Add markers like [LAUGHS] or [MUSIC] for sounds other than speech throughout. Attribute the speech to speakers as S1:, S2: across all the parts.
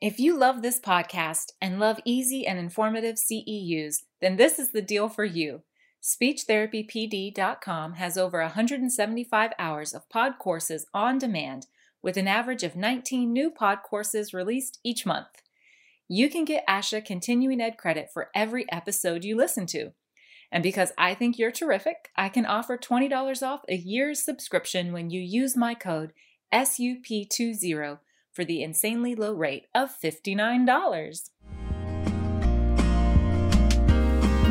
S1: If you love this podcast and love easy and informative CEUs, then this is the deal for you. SpeechTherapyPD.com has over 175 hours of pod courses on demand with an average of 19 new pod courses released each month. You can get ASHA continuing ed credit for every episode you listen to. And because I think you're terrific, I can offer $20 off a year's subscription when you use my code SUP20 for the insanely low rate of $59.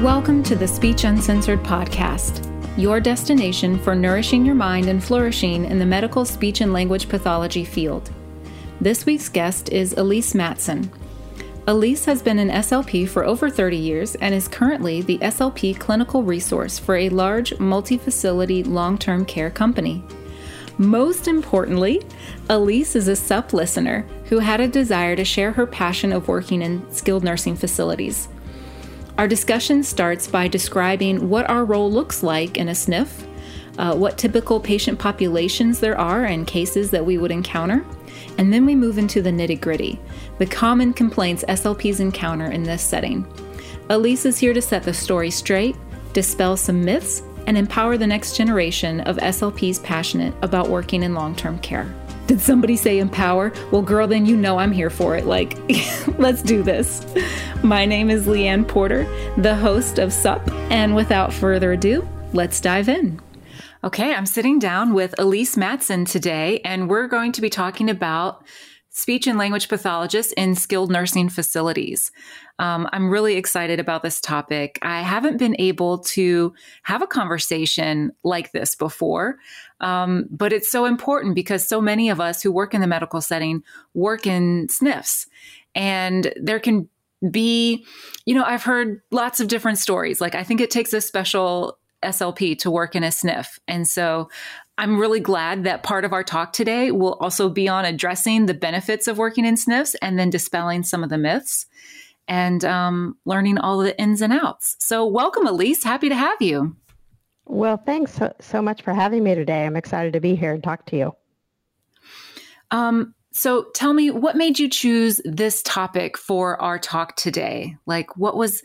S1: Welcome to the Speech Uncensored podcast, your destination for nourishing your mind and flourishing in the medical speech and language pathology field. This week's guest is Elyse Matson. Elyse has been an SLP for over 30 years and is currently the SLP clinical resource for a large multi facility long term care company. Most importantly, Elyse is a SUP listener who had a desire to share her passion of working in skilled nursing facilities. Our discussion starts by describing what our role looks like in a SNF, uh, what typical patient populations there are and cases that we would encounter, and then we move into the nitty gritty, the common complaints SLPs encounter in this setting. Elyse is here to set the story straight, dispel some myths, and empower the next generation of SLPs passionate about working in long term care. Did somebody say empower? Well, girl, then you know I'm here for it. Like, [LAUGHS] let's do this. My name is Leanne Porter, the host of SUP, and without further ado, let's dive in. Okay, I'm sitting down with Elyse Matson today, and we're going to be talking about speech and language pathologists in skilled nursing facilities. Um, I'm really excited about this topic. I haven't been able to have a conversation like this before, um, but it's so important because so many of us who work in the medical setting work in SNFs, and there can be, you know, I've heard lots of different stories. Like, I think it takes a special SLP to work in a SNF. And so I'm really glad that part of our talk today will also be on addressing the benefits of working in SNFs and then dispelling some of the myths and um, learning all the ins and outs. So, welcome, Elyse. Happy to have you.
S2: Well, thanks so, so much for having me today. I'm excited to be here and talk to you.
S1: Um, so, tell me, what made you choose this topic for our talk today? Like, what was,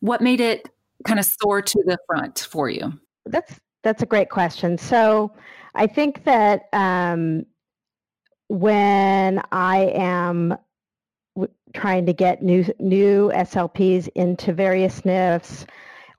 S1: what made it kind of soar to the front for you?
S2: That's that's a great question. So I think that um, when I am w- trying to get new new SLPs into various SNFs,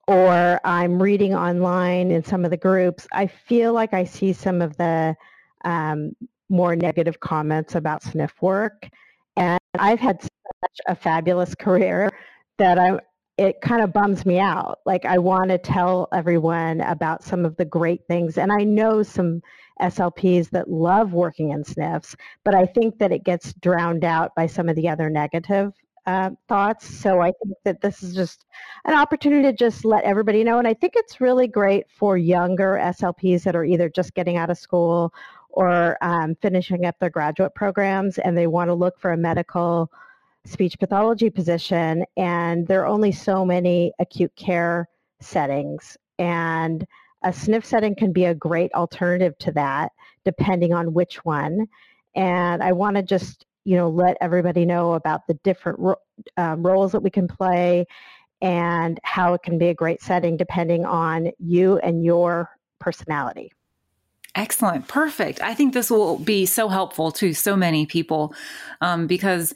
S2: or I'm reading online in some of the groups, I feel like I see some of the um, more negative comments about SNF work. And I've had such a fabulous career that I, it kind of bums me out. Like I want to tell everyone about some of the great things. And I know some SLPs that love working in SNFs, but I think that it gets drowned out by some of the other negative uh, thoughts. So I think that this is just an opportunity to just let everybody know. And I think it's really great for younger SLPs that are either just getting out of school or um, finishing up their graduate programs and they want to look for a medical speech pathology position, and there are only so many acute care settings. And a SNF setting can be a great alternative to that, depending on which one. And I want to just, you know, let everybody know about the different ro- um, roles that we can play and how it can be a great setting depending on you and your personality.
S1: Excellent. Perfect. I think this will be so helpful to so many people um, because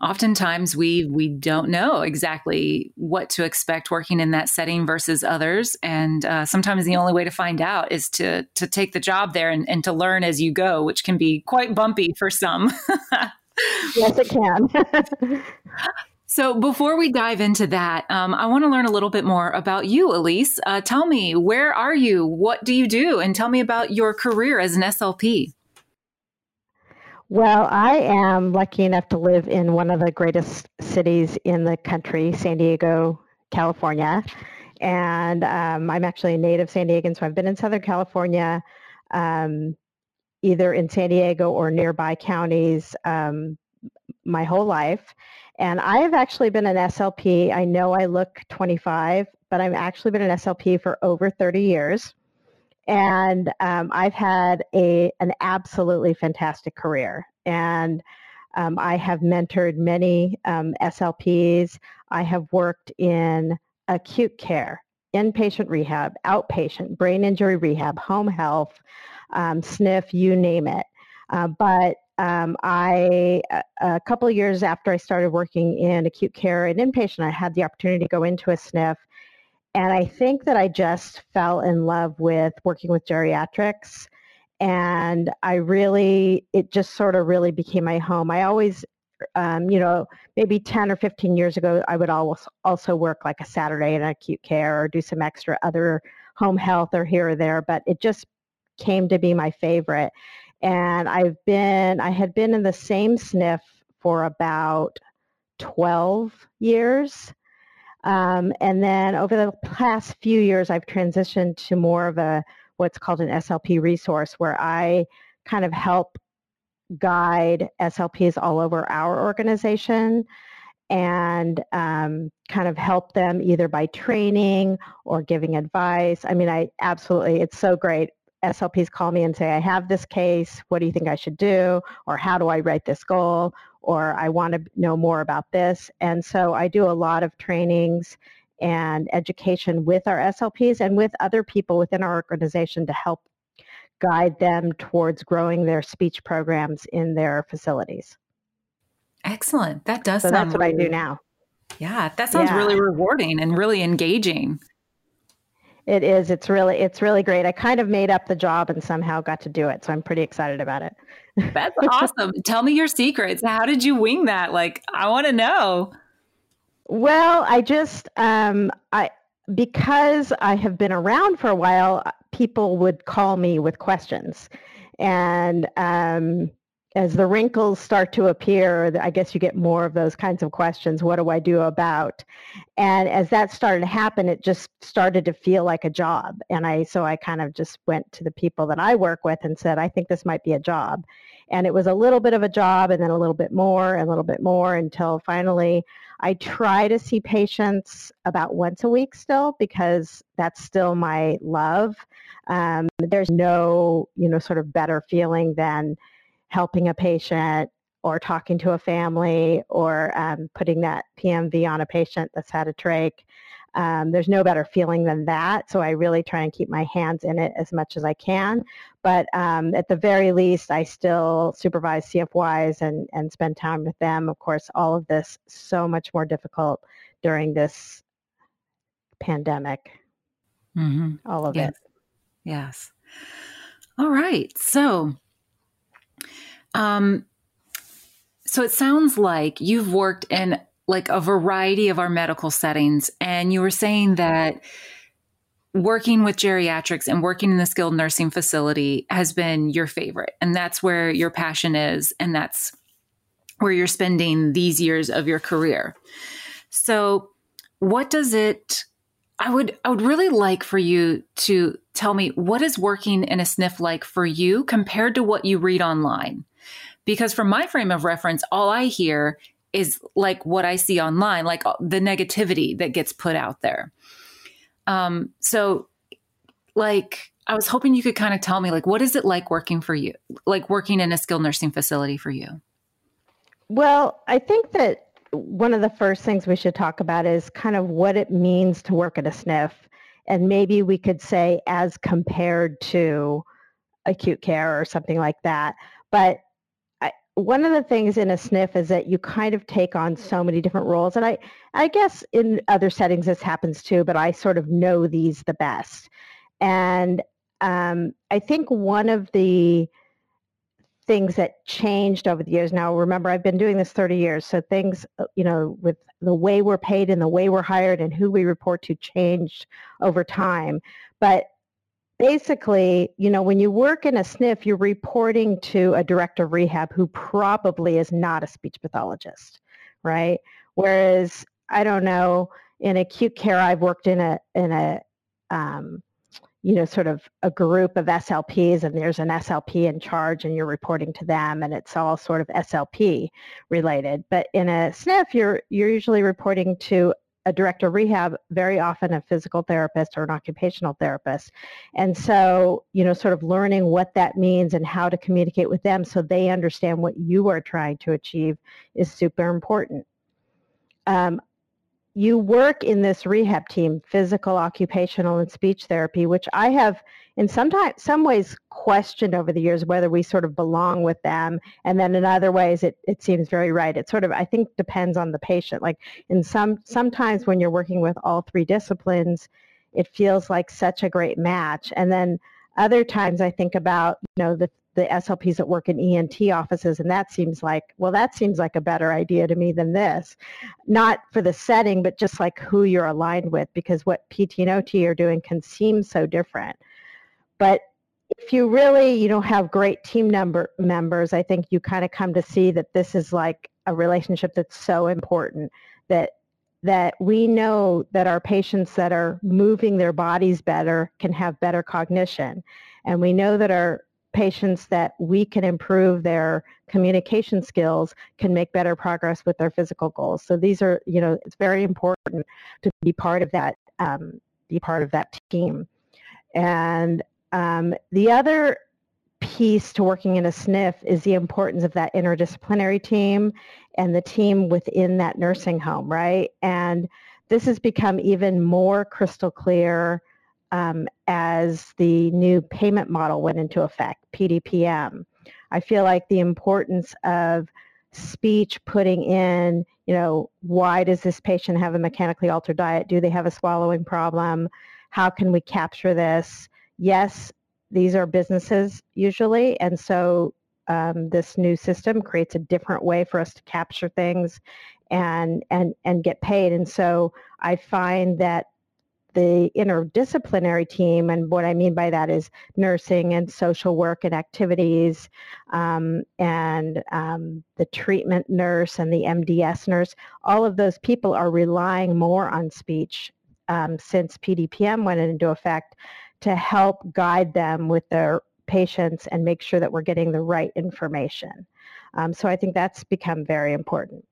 S1: oftentimes we we don't know exactly what to expect working in that setting versus others and uh, sometimes the only way to find out is to to take the job there and, and to learn as you go which can be quite bumpy for some [LAUGHS]
S2: yes it can [LAUGHS]
S1: So, before we dive into that, um, I want to learn a little bit more about you, Elyse. Uh, tell me, where are you? What do you do? And tell me about your career as an SLP.
S2: Well, I am lucky enough to live in one of the greatest cities in the country, San Diego, California. And um, I'm actually a native San Diegan, so I've been in Southern California, um, either in San Diego or nearby counties um, my whole life. And I have actually been an SLP. I know I look 25, but I've actually been an SLP for over 30 years and um, I've had a an absolutely fantastic career. And Um, I have mentored many um, SLPs. I have worked in acute care, inpatient rehab, outpatient, brain injury rehab, home health, um, SNF, you name it. Uh, but um, I, a couple years after I started working in acute care and inpatient, I had the opportunity to go into a SNF. And I think that I just fell in love with working with geriatrics. And I really, it just sort of really became my home. I always, um, you know, maybe 10 or 15 years ago, I would always also work like a Saturday in acute care or do some extra other home health or here or there. But it just came to be my favorite. And I've been, I had been in the same SNF for about 12 years. Um, and then over the past few years, I've transitioned to more of a what's called an SLP resource where I kind of help guide SLPs all over our organization and um, kind of help them either by training or giving advice. I mean, I absolutely, it's so great SLPs call me and say, I have this case. What do you think I should do? Or how do I write this goal? Or I want to know more about this. And so I do a lot of trainings and education with our SLPs and with other people within our organization to help guide them towards growing their speech programs in their facilities.
S1: Excellent. That does
S2: so that's what really, I do now.
S1: Yeah, that sounds yeah. really rewarding and really engaging.
S2: It is. It's really it's really great. I kind of made up the job and somehow got to do it. So I'm pretty excited about it.
S1: That's awesome. [LAUGHS] Tell me your secrets. How did you wing that? Like I want to know.
S2: Well, I just um I because I have been around for a while, people would call me with questions. And um as the wrinkles start to appear, I guess you get more of those kinds of questions. What do I do about? And as that started to happen, it just started to feel like a job. And I, so I kind of just went to the people that I work with and said, I think this might be a job. And it was a little bit of a job and then a little bit more and a little bit more until finally I try to see patients about once a week still because that's still my love. Um, there's no, you know, sort of better feeling than helping a patient or talking to a family or um, putting that PMV on a patient that's had a trach. Um, there's no better feeling than that. So I really try and keep my hands in it as much as I can. But um, at the very least, I still supervise CFYs and, and spend time with them. Of course, all of this so much more difficult during this pandemic. Mm-hmm. All of
S1: yes.
S2: it.
S1: Yes. All right. So um, so it sounds like you've worked in like a variety of our medical settings, and you were saying that working with geriatrics and working in the skilled nursing facility has been your favorite, and that's where your passion is, and that's where you're spending these years of your career. So, what does it? I would I would really like for you to tell me what is working in a sniff like for you compared to what you read online. Because from my frame of reference, all I hear is like what I see online, like uh, the negativity that gets put out there. Um, so, like, I was hoping you could kind of tell me, like, what is it like working for you, like working in a skilled nursing facility for you?
S2: Well, I think that one of the first things we should talk about is kind of what it means to work at a SNF. And maybe we could say as compared to acute care or something like that. But one of the things in a sniff is that you kind of take on so many different roles. And I, I guess in other settings this happens too, but I sort of know these the best. And um, I think one of the things that changed over the years now remember i've been doing this 30 years so things uh, you know with the way we're paid and the way we're hired and who we report to changed over time but basically, you know, when you work in a SNF, you're reporting to a director of rehab who probably is not a speech pathologist, right? Whereas, I don't know, in acute care, I've worked in a in a um, you know, sort of a group of SLPs and there's an SLP in charge and you're reporting to them and it's all sort of SLP related. But in a SNF, you're, you're usually reporting to a director of rehab very often a physical therapist or an occupational therapist. And so, you know, sort of learning what that means and how to communicate with them so they understand what you are trying to achieve is super important. Um, you work in this rehab team, physical, occupational, and speech therapy, which I have in some, time, some ways questioned over the years whether we sort of belong with them. And then in other ways, it, it seems very right. It sort of, I think, depends on the patient. Like in some, sometimes when you're working with all three disciplines, it feels like such a great match. And then other times I think about, you know, the the SLPs that work in ENT offices, and that seems like, well, that seems like a better idea to me than this. Not for the setting, but just like who you're aligned with, because what PT and OT are doing can seem so different. But if you really, you know, have great team number members, I think you kind of come to see that this is like a relationship that's so important that that we know that our patients that are moving their bodies better can have better cognition. And we know that our patients that we can improve their communication skills can make better progress with their physical goals. So these are, you know, it's very important to be part of that, um, be part of that team. And um, the other piece to working in a SNF is the importance of that interdisciplinary team and the team within that nursing home, right? And this has become even more crystal clear um, as the new payment model went into effect, PDPM. I feel like the importance of speech putting in, you know, why does this patient have a mechanically altered diet? Do they have a swallowing problem? How can we capture this? Yes, these are businesses usually, and so um, this new system creates a different way for us to capture things and and and get paid. And so I find that the interdisciplinary team, and what I mean by that is nursing and social work and activities, um, and um, the treatment nurse and the MDS nurse, all of those people are relying more on speech um, since PDPM went into effect to help guide them with their patients and make sure that we're getting the right information. Um, so I think that's become very important.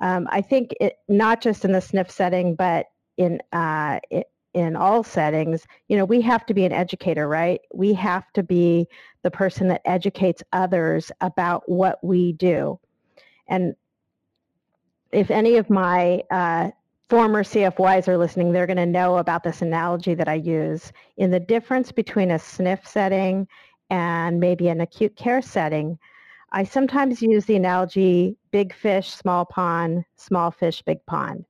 S2: Um, I think it, not just in the SNF setting, but in uh, in all settings, you know, we have to be an educator, right? We have to be the person that educates others about what we do. And if any of my uh, former CFYs are listening, they're going to know about this analogy that I use in the difference between a SNF setting and maybe an acute care setting. I sometimes use the analogy big fish, small pond, small fish, big pond.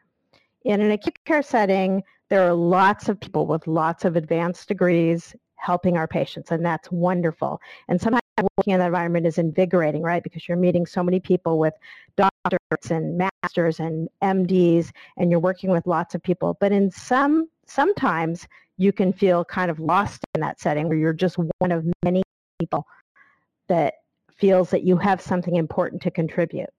S2: In an acute care setting, there are lots of people with lots of advanced degrees helping our patients, and that's wonderful. And sometimes working in that environment is invigorating, right? Because you're meeting so many people with doctors and masters and MDs, and you're working with lots of people. But in some, sometimes you can feel kind of lost in that setting where you're just one of many people that feels that you have something important to contribute.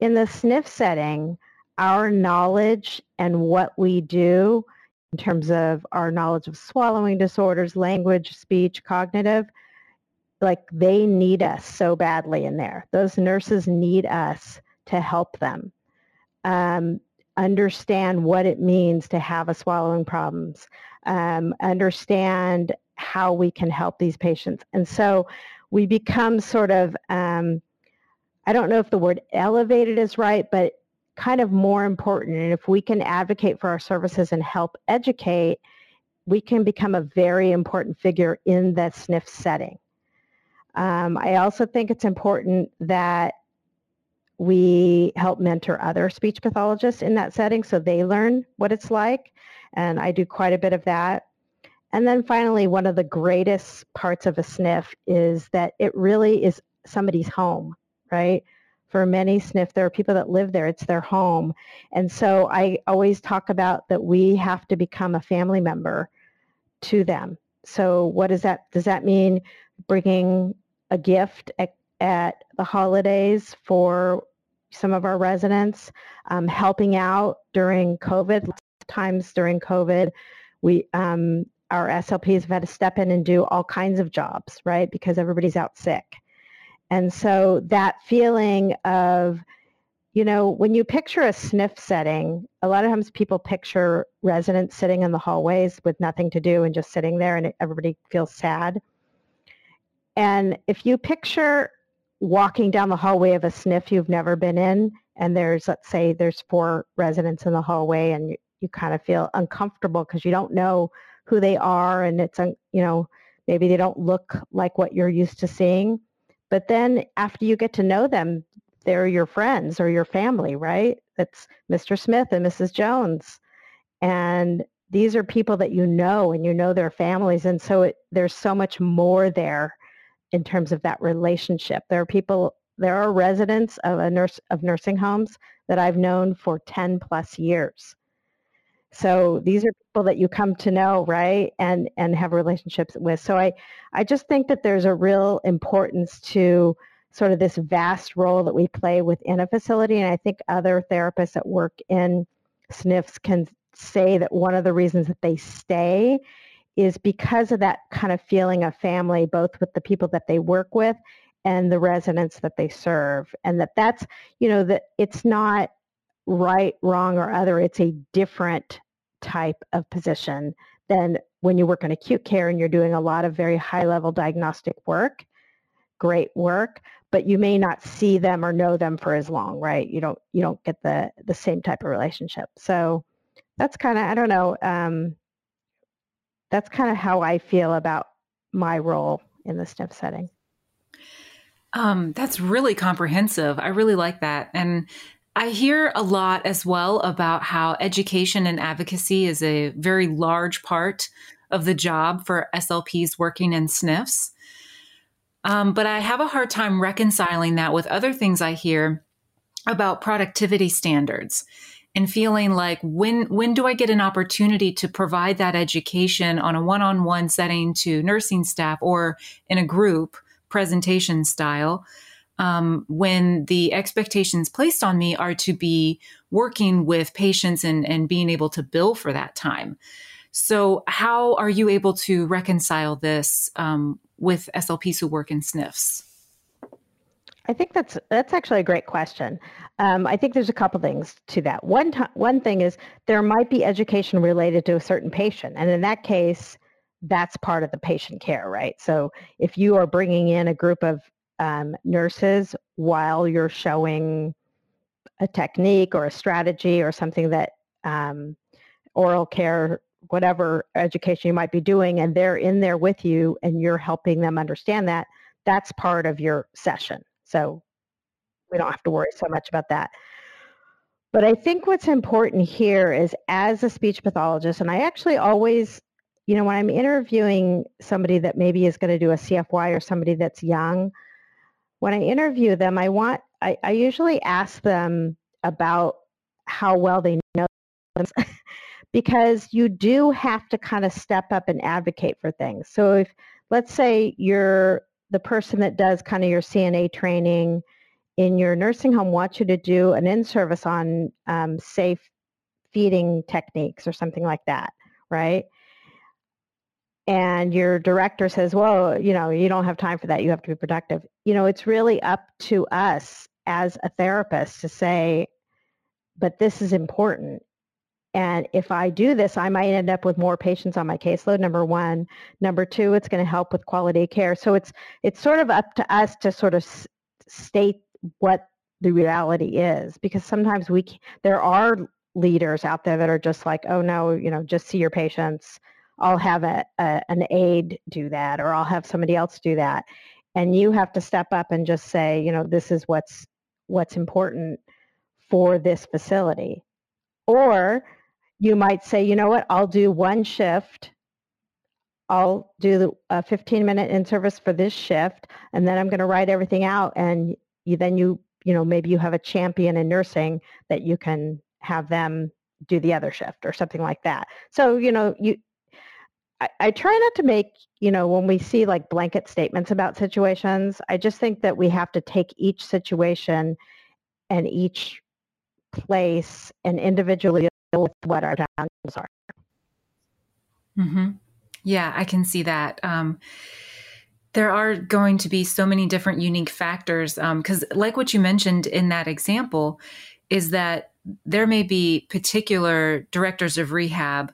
S2: In the SNF setting, our knowledge and what we do in terms of our knowledge of swallowing disorders, language, speech, cognitive, like they need us so badly in there. Those nurses need us to help them um, understand what it means to have a swallowing problems, um, understand how we can help these patients. And so we become sort of, um, I don't know if the word elevated is right, but kind of more important. And if we can advocate for our services and help educate, we can become a very important figure in the SNF setting. Um, I also think it's important that we help mentor other speech pathologists in that setting so they learn what it's like. And I do quite a bit of that. And then finally, one of the greatest parts of a SNF is that it really is somebody's home, right? for many SNF, there are people that live there. It's their home. And so I always talk about that we have to become a family member to them. So what does that, does that mean bringing a gift at, at the holidays for some of our residents, um, helping out during COVID, times during COVID, we, um, our SLPs have had to step in and do all kinds of jobs, right? Because everybody's out sick. And so that feeling of you know, when you picture a SNF setting, a lot of times people picture residents sitting in the hallways with nothing to do and just sitting there and everybody feels sad. And if you picture walking down the hallway of a SNF you've never been in, and there's, let's say, there's four residents in the hallway, and you, you kind of feel uncomfortable because you don't know who they are, and it's, you know, maybe they don't look like what you're used to seeing. But then after you get to know them, they're your friends or your family, right? That's Mr. Smith and Mrs. Jones. And these are people that you know and you know their families. And so it, there's so much more there in terms of that relationship. There are people, there are residents of a nurse of nursing homes that I've known for 10 plus years. So these are people that you come to know, right? And and have relationships with. So I I just think that there's a real importance to sort of this vast role that we play within a facility. And I think other therapists that work in SNFs can say that one of the reasons that they stay is because of that kind of feeling of family, both with the people that they work with and the residents that they serve. And that that's, you know, that it's not right, wrong, or other. It's a different type of position than when you work in acute care and you're doing a lot of very high level diagnostic work, great work, but you may not see them or know them for as long, right? You don't you don't get the the same type of relationship. So that's kind of I don't know. Um, that's kind of how I feel about my role in the SNF setting.
S1: Um, that's really comprehensive. I really like that, and I hear a lot as well about how education and advocacy is a very large part of the job for SLPs working in SNFs. Um, but I have a hard time reconciling that with other things I hear about productivity standards and feeling like when when do I get an opportunity to provide that education on a one-on-one setting to nursing staff or in a group presentation style um, when the expectations placed on me are to be working with patients and, and being able to bill for that time. So, how are you able to reconcile this um, with SLPs who work in SNFs?
S2: I think that's that's actually a great question. Um, I think there's a couple things to that. One t- one thing is there might be education related to a certain patient, and in that case, that's part of the patient care, right? So if you are bringing in a group of um, nurses while you're showing a technique or a strategy or something that um, oral care whatever education you might be doing and they're in there with you and you're helping them understand that, that's part of your session. So we don't have to worry so much about that. But I think what's important here is as a speech pathologist, and I actually always, you know, when I'm interviewing somebody that maybe is going to do a CFY or somebody that's young, when I interview them, I want, I, I usually ask them about how well they know [LAUGHS] because you do have to kind of step up and advocate for things. So if let's say you're the person that does kind of your CNA training in your nursing home wants you to do an in-service on um, safe feeding techniques or something like that, right? And your director says, well, you know, you don't have time for that. You have to be productive. You know, it's really up to us as a therapist to say, but this is important and if I do this, I might end up with more patients on my caseload. Number one, number two, it's going to help with quality of care. So it's it's sort of up to us to sort of s- state what the reality is, because sometimes we there are leaders out there that are just like, oh no, you know, just see your patients. I'll have a, a an aide do that, or I'll have somebody else do that, and you have to step up and just say, you know, this is what's what's important for this facility, or you might say, you know what, I'll do one shift. I'll do uh, 15 minute in service for this shift, and then I'm going to write everything out. And you, then you, you know, maybe you have a champion in nursing that you can have them do the other shift or something like that. So, you know, you, I, I try not to make, you know, when we see like blanket statements about situations, I just think that we have to take each situation and each place and individually with what our challenges are.
S1: Mm-hmm. Yeah, I can see that. Um, there are going to be so many different unique factors because um, like what you mentioned in that example is that there may be particular directors of rehab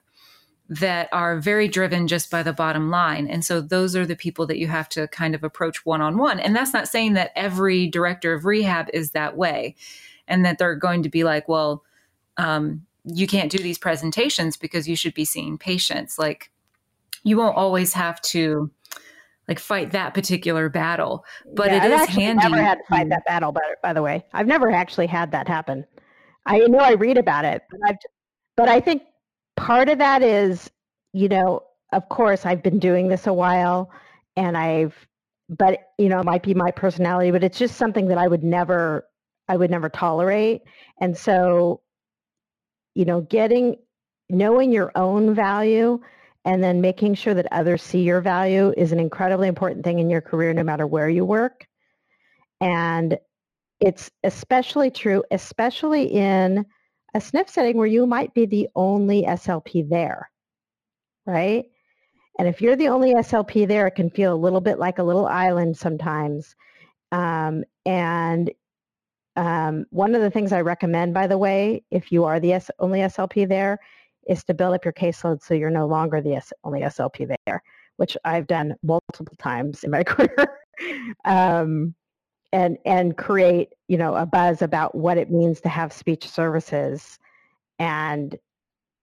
S1: that are very driven just by the bottom line and so those are the people that you have to kind of approach one on one and that's not saying that every director of rehab is that way and that they're going to be like well um, you can't do these presentations because you should be seeing patients like you won't always have to like fight that particular battle. But yeah, it I've is handy.
S2: Never had to fight that battle, by, by the way. I've never actually had that happen. I know I read about it, but I've, but I think part of that is, you know, of course, I've been doing this a while, and I've, but you know, it might be my personality, but it's just something that I would never, I would never tolerate, and so, you know, getting knowing your own value and then making sure that others see your value is an incredibly important thing in your career, no matter where you work. And it's especially true, especially in a SNF setting where you might be the only SLP there, right? And if you're the only SLP there, it can feel a little bit like a little island sometimes. Um, and um, one of the things I recommend, by the way, if you are the S- only SLP there, is to build up your caseload so you're no longer the S- only SLP there, which I've done multiple times in my [LAUGHS] career. um, and and create you know a buzz about what it means to have speech services and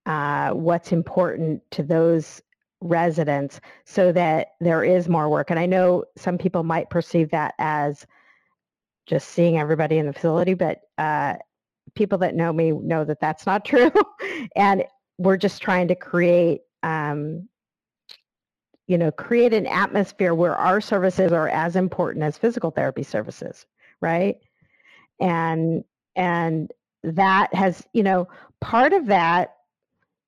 S2: uh, what's important to those residents so that there is more work and i know some people might perceive that as just seeing everybody in the facility but uh, people that know me know that that's not true. [LAUGHS] And we're just trying to create um, you know create an atmosphere where our services are as important as physical therapy services right? And and that has you know part of that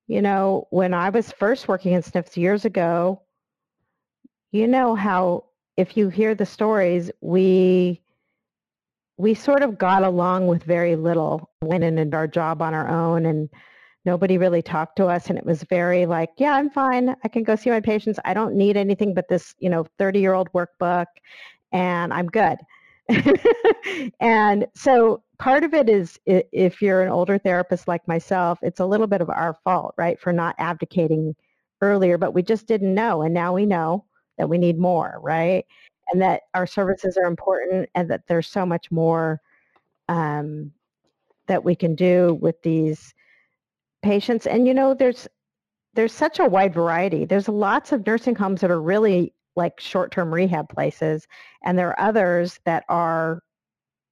S2: you know when i was first working in sniffs years ago you know how if you hear the stories we we sort of got along with very little went in and our job on our own and nobody really talked to us and it was very like yeah i'm fine. I can go see my patients. I don't need anything but this you know 30 year old workbook and i'm good. [LAUGHS] And so part of it is if you're an older therapist like myself it's a little bit of our fault right for not advocating earlier but we just didn't know and now we know that we need more right and that our services are important and that there's so much more um, that we can do with these patients. And you know, there's there's such a wide variety. There's lots of nursing homes that are really like short-term rehab places, and there are others that are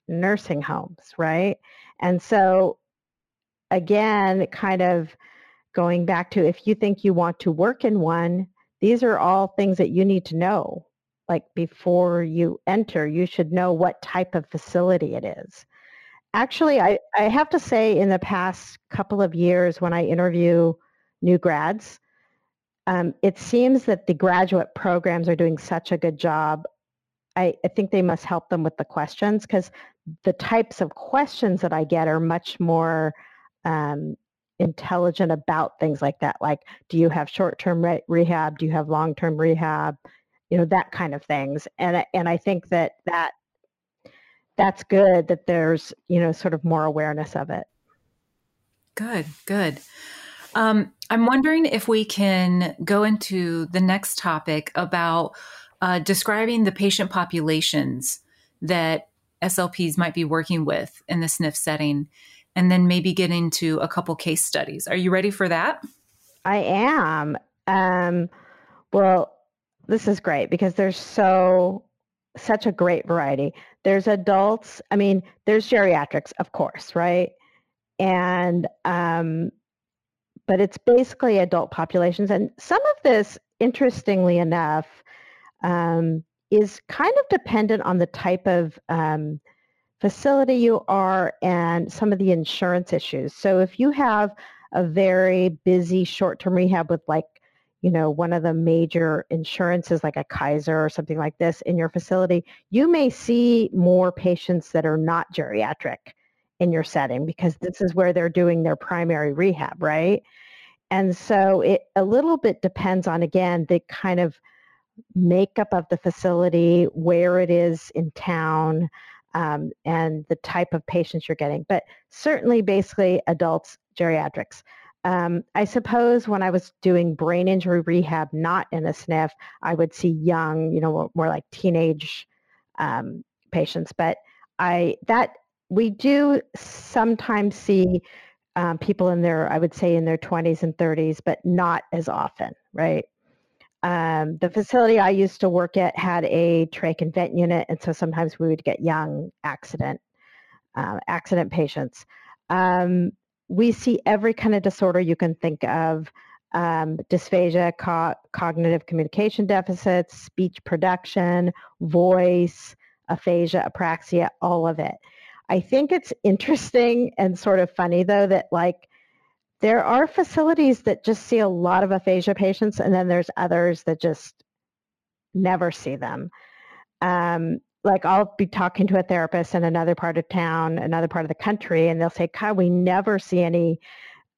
S2: nursing homes, right? And so again, kind of going back to if you think you want to work in one, these are all things that you need to know. Like before you enter, you should know what type of facility it is. Actually, I, I have to say in the past couple of years when I interview new grads, um, it seems that the graduate programs are doing such a good job. I, I think they must help them with the questions because the types of questions that I get are much more um, intelligent about things like that. Like, do you have short-term re- rehab? Do you have long-term rehab? You know, that kind of things. And and I think that that that's good that there's you know sort of more awareness of it.
S1: Good good. Um, i'm wondering if we can go into the next topic about uh, describing the patient populations that slps might be working with in the snf setting and then maybe get into a couple case studies. Are you ready for that?
S2: I am. Um, well this is great because there's so such a great variety. There's adults. I mean, there's geriatrics, of course, right? And um, but it's basically adult populations, and some of this, interestingly enough, um, is kind of dependent on the type of um, facility you are and some of the insurance issues. So if you have a very busy short-term rehab with like you know, one of the major insurances like a Kaiser or something like this in your facility, you may see more patients that are not geriatric in your setting because this is where they're doing their primary rehab, right? And so it a little bit depends on again the kind of makeup of the facility, where it is in town, um, and the type of patients you're getting. But certainly, basically, adults geriatrics. Um, I suppose when I was doing brain injury rehab, not in a SNF, I would see young, you know, more like teenage um, patients. But I that we do sometimes see um, people in their, I would say, in their 20s and 30s, but not as often, right? Um, the facility I used to work at had a trach and vent unit, and so sometimes we would get young accident uh, accident patients. Um, we see every kind of disorder you can think of um, dysphagia, co- cognitive communication deficits, speech production, voice, aphasia, apraxia, all of it. I think it's [LAUGHS] interesting and sort of funny though that like there are facilities that just see a lot of aphasia patients and then there's others that just never see them. Um, like I'll be talking to a therapist in another part of town, another part of the country, and they'll say, God, we never see any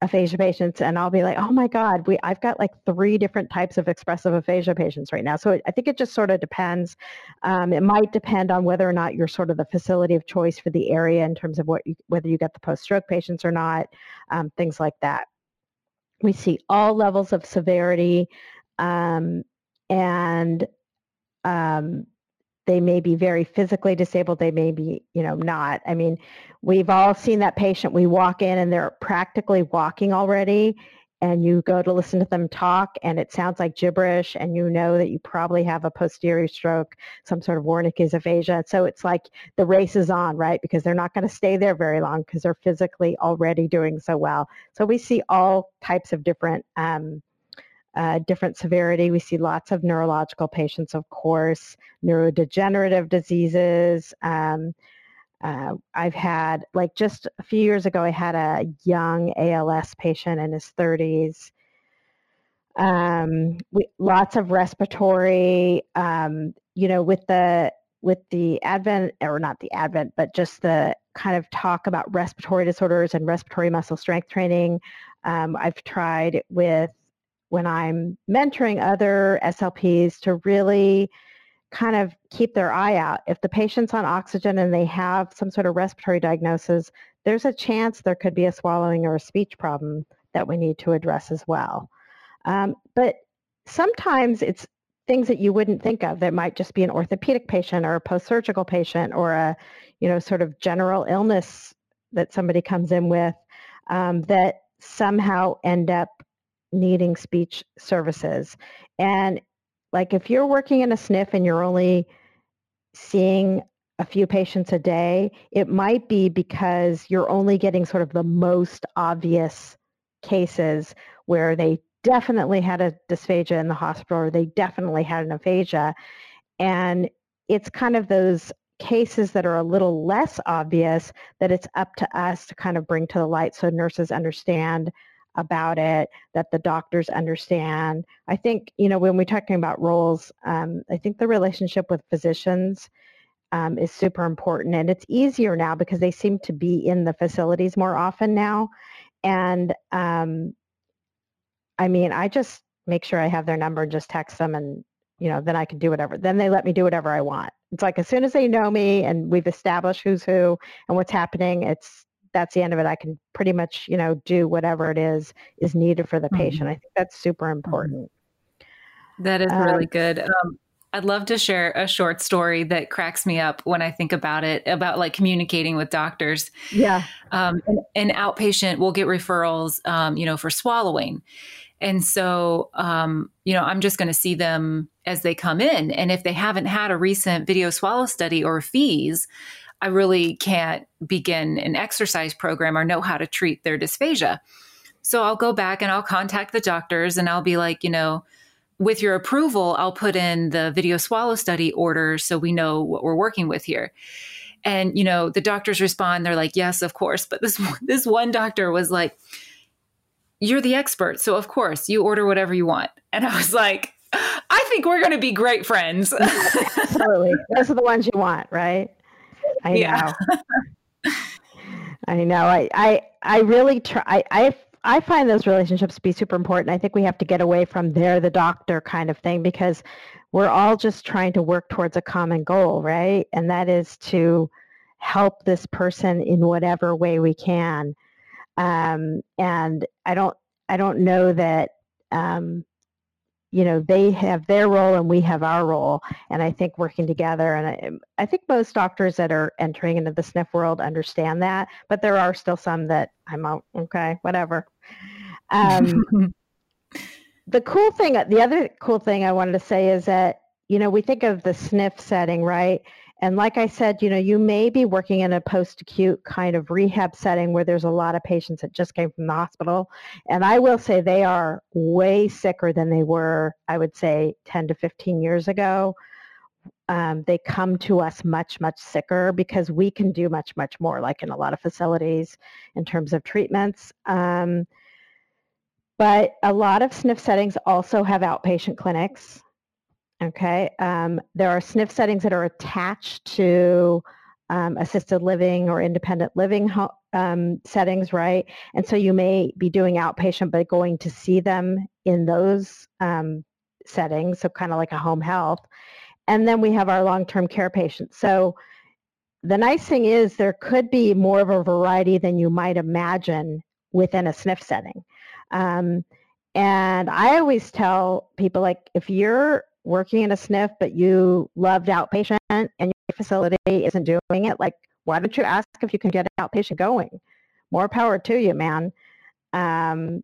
S2: aphasia patients and I'll be like, oh my God, we I've got like three different types of expressive aphasia patients right now. So it, I think it just sort of depends. Um, it might depend on whether or not you're sort of the facility of choice for the area in terms of what you, whether you get the post-stroke patients or not, um, things like that. We see all levels of severity um, and um, they may be very physically disabled they may be you know not. I mean we've all seen that patient we walk in and they're practically walking already and you go to listen to them talk and it sounds like gibberish and you know that you probably have a posterior stroke some sort of wernicke's aphasia so it's like the race is on right? Because they're not going to stay there very long because they're physically already doing so well. So we see all types of different um, uh, different severity. We see lots of neurological patients, of course, neurodegenerative diseases. Um, uh, I've had, like just a few years ago, I had a young ALS patient in his 30s. Um, we, lots of respiratory, um, you know, with the with the advent, or not the advent, but just the kind of talk about respiratory disorders and respiratory muscle strength training. Um, I've tried with when I'm mentoring other SLPs to really kind of keep their eye out. If the patient's on oxygen and they have some sort of respiratory diagnosis, there's a chance there could be a swallowing or a speech problem that we need to address as well. Um, but sometimes it's things that you wouldn't think of that might just be an orthopedic patient or a post-surgical patient or a you know sort of general illness that somebody comes in with um, that somehow end up needing speech services. And like if you're working in a SNF and you're only seeing a few patients a day, it might be because you're only getting sort of the most obvious cases where they definitely had a dysphagia in the hospital or they definitely had an aphasia. And it's kind of those cases that are a little less obvious that it's up to us to kind of bring to the light so nurses understand about it, that the doctors understand. I think, you know, when we're talking about roles, um, I think the relationship with physicians um, is super important. And it's easier now because they seem to be in the facilities more often now. And um, I mean, I just make sure I have their number and just text them and, you know, then I can do whatever. Then they let me do whatever I want. It's like as soon as they know me and we've established who's who and what's happening, it's that's the end of it. I can pretty much, you know, do whatever it is is needed for the mm-hmm. patient. I think that's super mm-hmm. important.
S1: That is really um, good. Um, I'd love to share a short story that cracks me up when I think about it, about like communicating with doctors.
S2: Yeah.
S1: Um, an, an, outpatient will get referrals, um, you know, for swallowing. And so, um, you know, I'm just going to see them as they come in. And if they haven't had a recent video swallow study or FEES, I really can't begin an exercise program or know how to treat their dysphagia. So I'll go back and I'll contact the doctors and I'll be like, you know, with your approval, I'll put in the video swallow study order so we know what we're working with here. And you know, the doctors respond, they're like, "Yes, of course." But this this one doctor was like, "You're the expert, so of course, you order whatever you want." And I was like, "I think we're going to be great friends." [LAUGHS]
S2: Absolutely. Those are the ones you want, right? I yeah. know. [LAUGHS] I know. I, I, I really try. I, I, I find those relationships to be super important. I think we have to get away from they're the doctor kind of thing because we're all just trying to work towards a common goal, right? And that is to help this person in whatever way we can. Um, and I don't, I don't know that, um, you know, they have their role and we have our role. And I think working together, and I, I think most doctors that are entering into the sniff world understand that, but there are still some that I'm out, okay, whatever. Um, [LAUGHS] the cool thing, the other cool thing I wanted to say is that, you know, we think of the sniff setting, right? And like I said, you know, you may be working in a post-acute kind of rehab setting where there's a lot of patients that just came from the hospital. And I will say they are way sicker than they were, I would say, 10 to 15 years ago. Um, they come to us much, much sicker because we can do much, much more, like in a lot of facilities in terms of treatments. Um, but a lot of SNF settings also have outpatient clinics. Okay. Um, there are SNF settings that are attached to um, assisted living or independent living ho- um, settings, right? And so you may be doing outpatient, but going to see them in those um, settings, so kind of like a home health. And then we have our long-term care patients. So the nice thing is there could be more of a variety than you might imagine within a SNF setting. Um, and I always tell people like if you're working in a SNF, but you loved outpatient and your facility isn't doing it, like, why don't you ask if you can get outpatient going? More power to you, man. Um,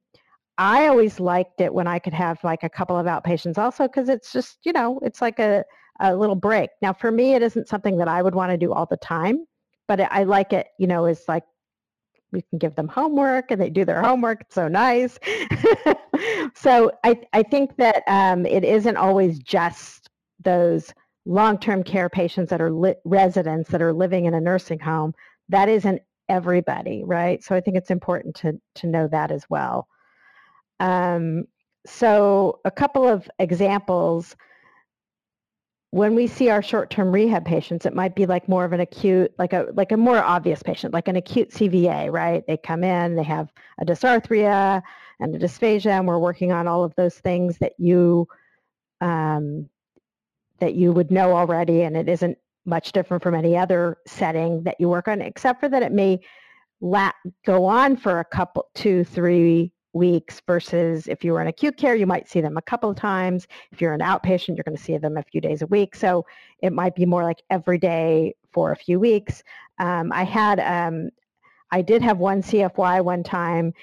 S2: I always liked it when I could have like a couple of outpatients also because it's just, you know, it's like a, a little break. Now, for me, it isn't something that I would want to do all the time, but I like it, you know, it's like we can give them homework and they do their homework. It's so nice. [LAUGHS] so I, I think that um, it isn't always just those long-term care patients that are li- residents that are living in a nursing home. That isn't everybody, right? So I think it's important to, to know that as well. Um, so a couple of examples when we see our short-term rehab patients, it might be like more of an acute, like a like a more obvious patient, like an acute CVA, right? They come in, they have a dysarthria and a dysphagia, and we're working on all of those things that you um, that you would know already, and it isn't much different from any other setting that you work on, except for that it may la- go on for a couple, two, three weeks versus if you were in acute care, you might see them a couple of times. If you're an outpatient, you're going to see them a few days a week. So it might be more like every day for a few weeks. Um, I had, um, I did have one CFY one time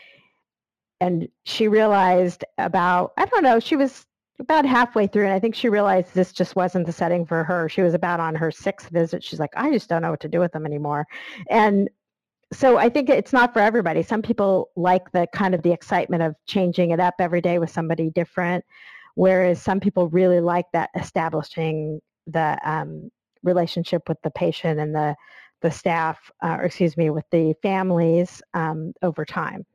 S2: and she realized about, I don't know, she was about halfway through and I think she realized this just wasn't the setting for her. She was about on her sixth visit. She's like, I just don't know what to do with them anymore. And so I think it's not for everybody. Some people like the kind of the excitement of changing it up every day with somebody different, whereas some people really like that establishing the um, relationship with the patient and the the staff, uh, or excuse me, with the families um, over time.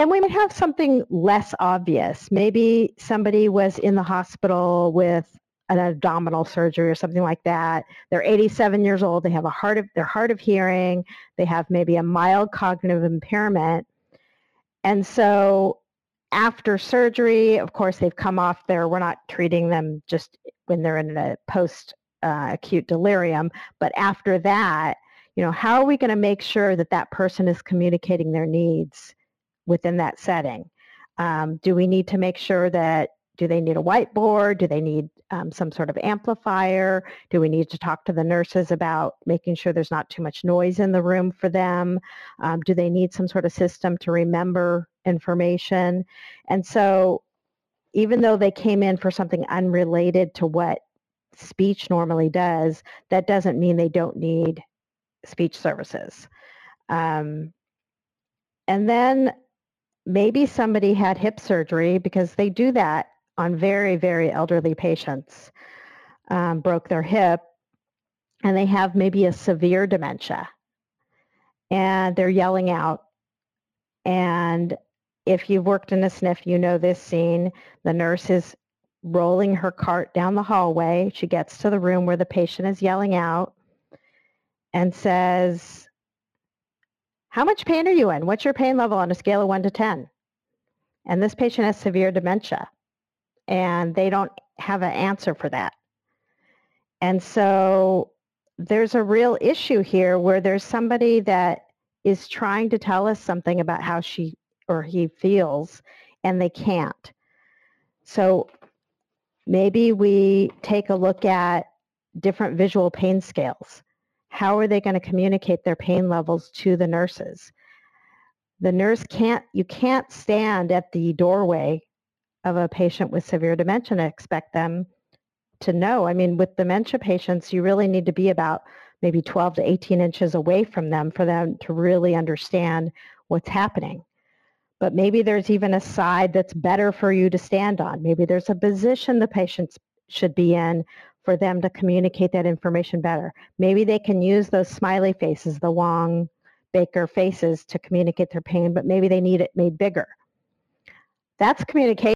S2: And we might have something less obvious. Maybe somebody was in the hospital with an abdominal surgery or something like that. They're 87 years old. They have a hard of, they're hard of hearing. They have maybe a mild cognitive impairment. And so after surgery, of course, they've come off there. We're not treating them just when they're in a post uh, acute delirium, but after that, you know, how are we going to make sure that that person is communicating their needs within that setting? Um, do we need to make sure that do they need a whiteboard? Do they need um, some sort of amplifier? Do we need to talk to the nurses about making sure there's not too much noise in the room for them? Um, do they need some sort of system to remember information? And so even though they came in for something unrelated to what speech normally does, that doesn't mean they don't need speech services. Um, and then maybe somebody had hip surgery because they do that on very, very elderly patients, um, broke their hip, and they have maybe a severe dementia. And they're yelling out. And if you've worked in a SNF, you know this scene. The nurse is rolling her cart down the hallway. She gets to the room where the patient is yelling out and says, how much pain are you in? What's your pain level on a scale of 1 to 10? And this patient has severe dementia and they don't have an answer for that. And so there's a real issue here where there's somebody that is trying to tell us something about how she or he feels and they can't. So maybe we take a look at different visual pain scales. How are they going to communicate their pain levels to the nurses? The nurse can't, you can't stand at the doorway of a patient with severe dementia and expect them to know. I mean, with dementia patients, you really need to be about maybe 12 to 18 inches away from them for them to really understand what's happening. But maybe there's even a side that's better for you to stand on. Maybe there's a position the patients should be in for them to communicate that information better. Maybe they can use those smiley faces, the Wong Baker faces to communicate their pain, but maybe they need it made bigger. That's communication,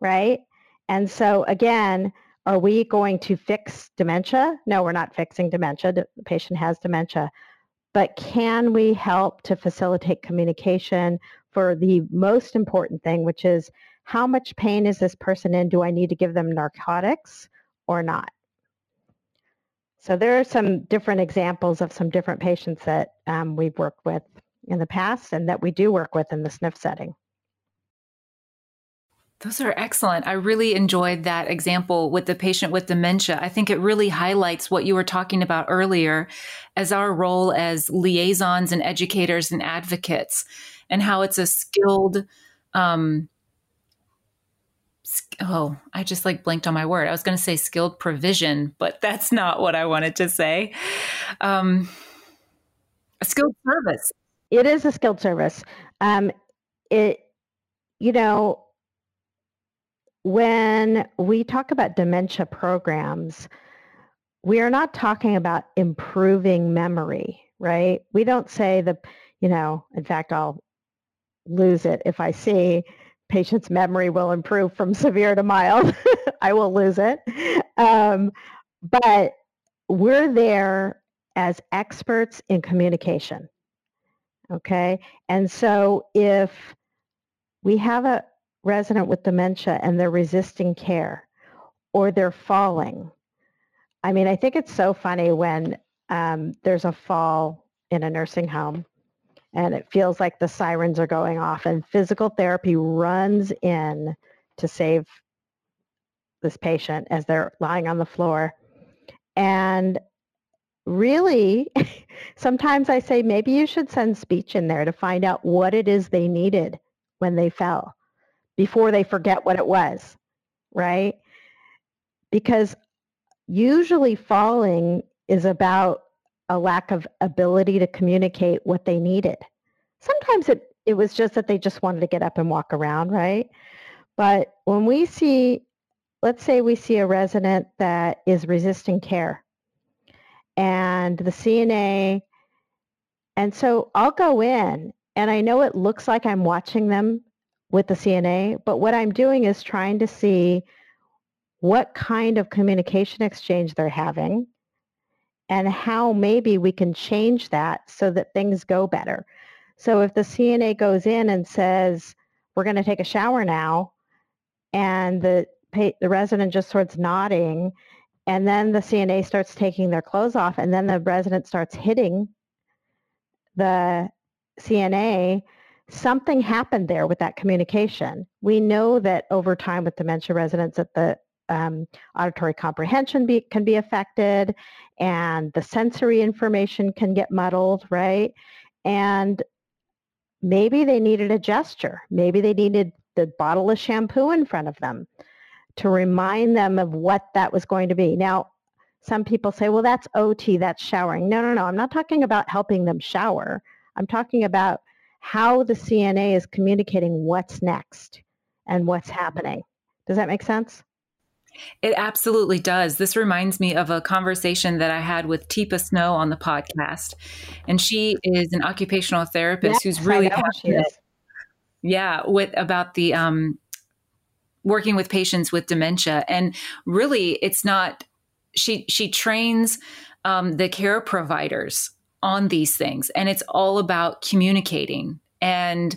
S2: right? And so again, are we going to fix dementia? No, we're not fixing dementia. The patient has dementia. But can we help to facilitate communication for the most important thing, which is how much pain is this person in? Do I need to give them narcotics or not? So there are some different examples of some different patients that um, we've worked with in the past and that we do work with in the SNF setting.
S1: Those are excellent. I really enjoyed that example with the patient with dementia. I think it really highlights what you were talking about earlier as our role as liaisons and educators and advocates and how it's a skilled um oh, I just like blinked on my word. I was going to say skilled provision, but [LAUGHS] that's not what I wanted to say. Um a skilled service.
S2: It is a skilled service. Um it you know when we talk about dementia programs, we are not talking about improving memory, right? We don't say the, you know, in fact, I'll lose it if I see patient's memory will improve from severe to mild. [LAUGHS] I will lose it. Um, but we're there as experts in communication. Okay. And so if we have a, resident with dementia and they're resisting care or they're falling. I mean, I think it's so funny when um, there's a fall in a nursing home and it feels like the sirens are going off and physical therapy runs in to save this patient as they're lying on the floor. And really, [LAUGHS] sometimes I say maybe you should send speech in there to find out what it is they needed when they fell before they forget what it was, right? Because usually falling is about a lack of ability to communicate what they needed. Sometimes it, it was just that they just wanted to get up and walk around, right? But when we see, let's say we see a resident that is resisting care and the CNA, and so I'll go in and I know it looks like I'm watching them with the CNA, but what I'm doing is trying to see what kind of communication exchange they're having and how maybe we can change that so that things go better. So if the CNA goes in and says, we're going to take a shower now, and the, the resident just starts nodding, and then the CNA starts taking their clothes off, and then the resident starts hitting the CNA, something happened there with that communication. We know that over time with dementia residents that the um, auditory comprehension be, can be affected and the sensory information can get muddled, right? And maybe they needed a gesture. Maybe they needed the bottle of shampoo in front of them to remind them of what that was going to be. Now, some people say, well, that's OT, that's showering. No, no, no. I'm not talking about helping them shower. I'm talking about how the CNA is communicating what's next and what's happening. Does that make sense?
S1: It absolutely does. This reminds me of a conversation that I had with Teepa Snow on the podcast. And she is an occupational therapist who's really passionate. Yeah, with about the um, working with patients with dementia. And really it's not she she trains um, the care providers on these things and it's all about communicating and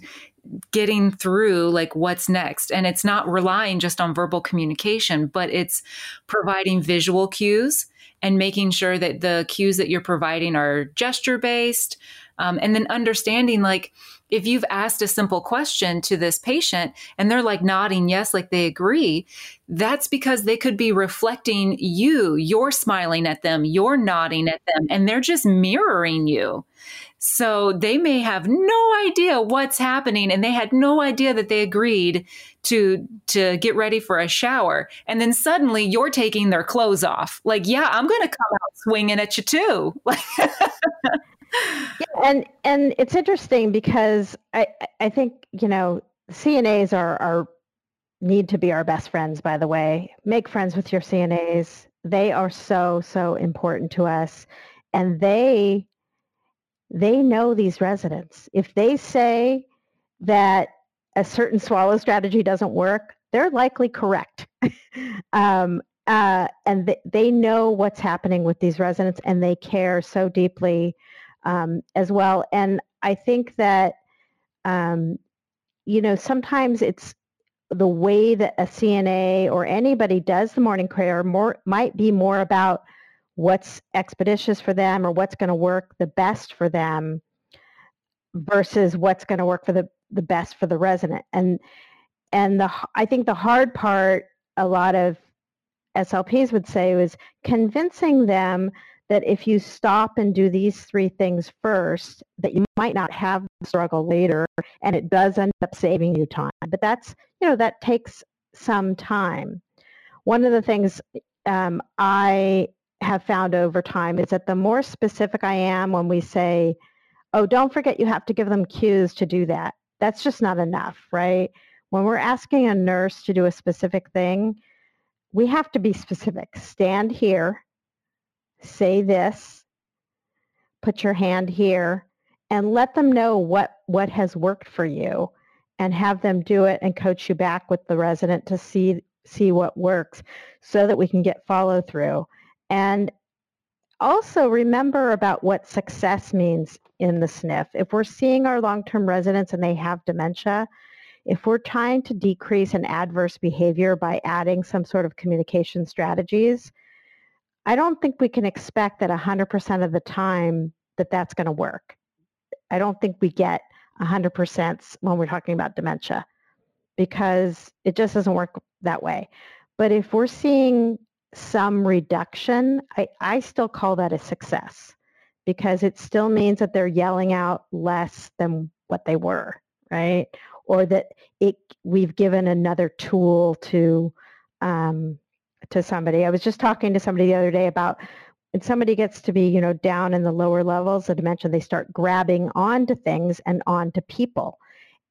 S1: getting through like what's next and it's not relying just on verbal communication but it's providing visual cues and making sure that the cues that you're providing are gesture based um, and then understanding like if you've asked a simple question to this patient and they're like nodding yes, like they agree, that's because they could be reflecting you. You're smiling at them, you're nodding at them, and they're just mirroring you. So they may have no idea what's happening and they had no idea that they agreed to to get ready for a shower and then suddenly you're taking their clothes off. Like, yeah, I'm going to come out swinging at you too. [LAUGHS]
S2: yeah, and and it's interesting because I I think you know CNAs are are need to be our best friends. By the way, make friends with your CNAs. They are so so important to us, and they they know these residents. If they say that a certain swallow strategy doesn't work, they're likely correct. [LAUGHS] um, uh, and th- they know what's happening with these residents and they care so deeply um, as well. And I think that, um, you know, sometimes it's the way that a CNA or anybody does the morning prayer more might be more about what's expeditious for them or what's going to work the best for them versus what's going to work for the, the best for the resident. And and the I think the hard part a lot of SLPs would say was convincing them that if you stop and do these three things first, that you might not have the struggle later, and it does end up saving you time. But that's, you know, that takes some time. One of the things um, I have found over time is that the more specific I am when we say, oh, don't forget you have to give them cues to do that, that's just not enough, right? When we're asking a nurse to do a specific thing, we have to be specific. Stand here say this, put your hand here, and let them know what, what has worked for you and have them do it and coach you back with the resident to see see what works so that we can get follow through. And also remember about what success means in the SNF. If we're seeing our long-term residents and they have dementia, if we're trying to decrease an adverse behavior by adding some sort of communication strategies, I don't think we can expect that 100% of the time that that's going to work. I don't think we get 100% when we're talking about dementia because it just doesn't work that way. But if we're seeing some reduction, I, I still call that a success because it still means that they're yelling out less than what they were, right? Or that it we've given another tool to um, to somebody. I was just talking to somebody the other day about when somebody gets to be, you know, down in the lower levels of dementia, they start grabbing onto things and onto people.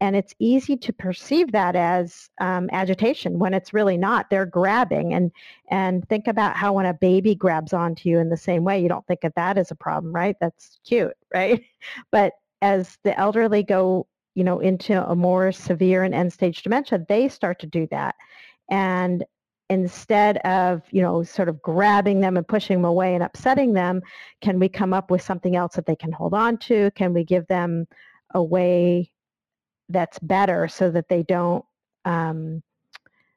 S2: And it's easy to perceive that as um, agitation when it's really not. They're grabbing and and think about how when a baby grabs onto you in the same way, you don't think of that as a problem, right? That's cute, [LAUGHS] right? But as the elderly go, you know, into a more severe and end stage dementia, they start to do that. And instead of you know sort of grabbing them and pushing them away and upsetting them can we come up with something else that they can hold on to can we give them a way that's better so that they don't um,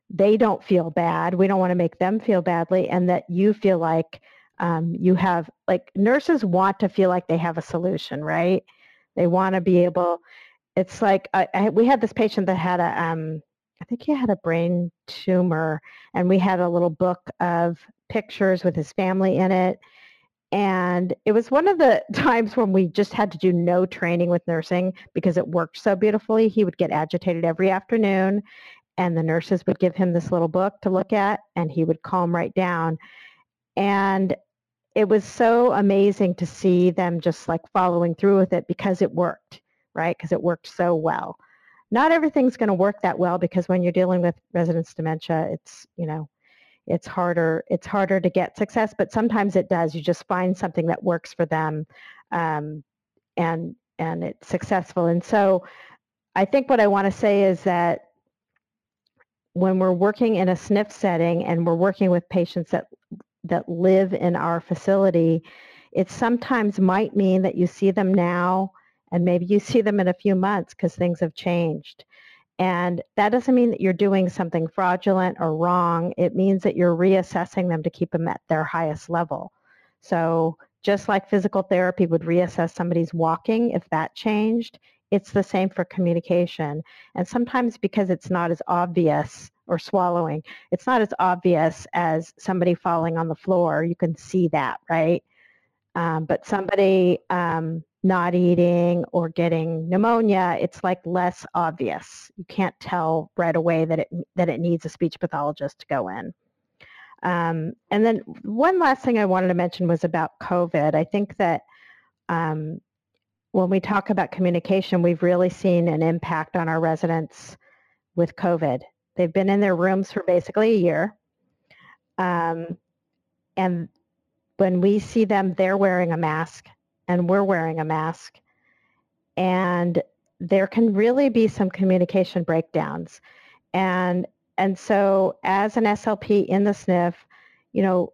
S2: they don't feel bad we don't want to make them feel badly and that you feel like um, you have like nurses want to feel like they have a solution right they want to be able it's like I, I, we had this patient that had a um, I think he had a brain tumor, and we had a little book of pictures with his family in it. And it was one of the [LAUGHS] times when we just had to do no training with nursing because it worked so beautifully. He would get agitated every afternoon, and the nurses would give him this little book to look at, and he would calm right down. And it was so amazing to see them just like following through with it because it worked, right? Because it worked so well not everything's going to work that well because when you're dealing with residents dementia, it's, you know, it's harder, it's harder to get success, but sometimes it does. You just find something that works for them um, and, and it's successful. And so I think what I want to say is that when we're working in a SNF setting and we're working with patients that, that live in our facility, It sometimes might mean that you see them now and maybe you see them in a few months because things have changed. And that doesn't mean that you're doing something fraudulent or wrong. It means that you're reassessing them to keep them at their highest level. So just like physical therapy would reassess somebody's walking if that changed, it's the same for communication. And sometimes because it's not as obvious or swallowing, it's not as obvious as somebody falling on the floor. You can see that, right? Um, but somebody um, not eating or getting pneumonia, it's like less obvious. You can't tell right away that it that it needs a speech pathologist to go in. Um, and then one last thing I wanted to mention was about COVID. I think that um, when we talk about communication, we've really seen an impact on our residents with COVID. They've been in their rooms for basically a year. Um, and when we see them, they're wearing a mask and we're wearing a mask. And there can really be some communication breakdowns. And and so as an SLP in the SNF, you know,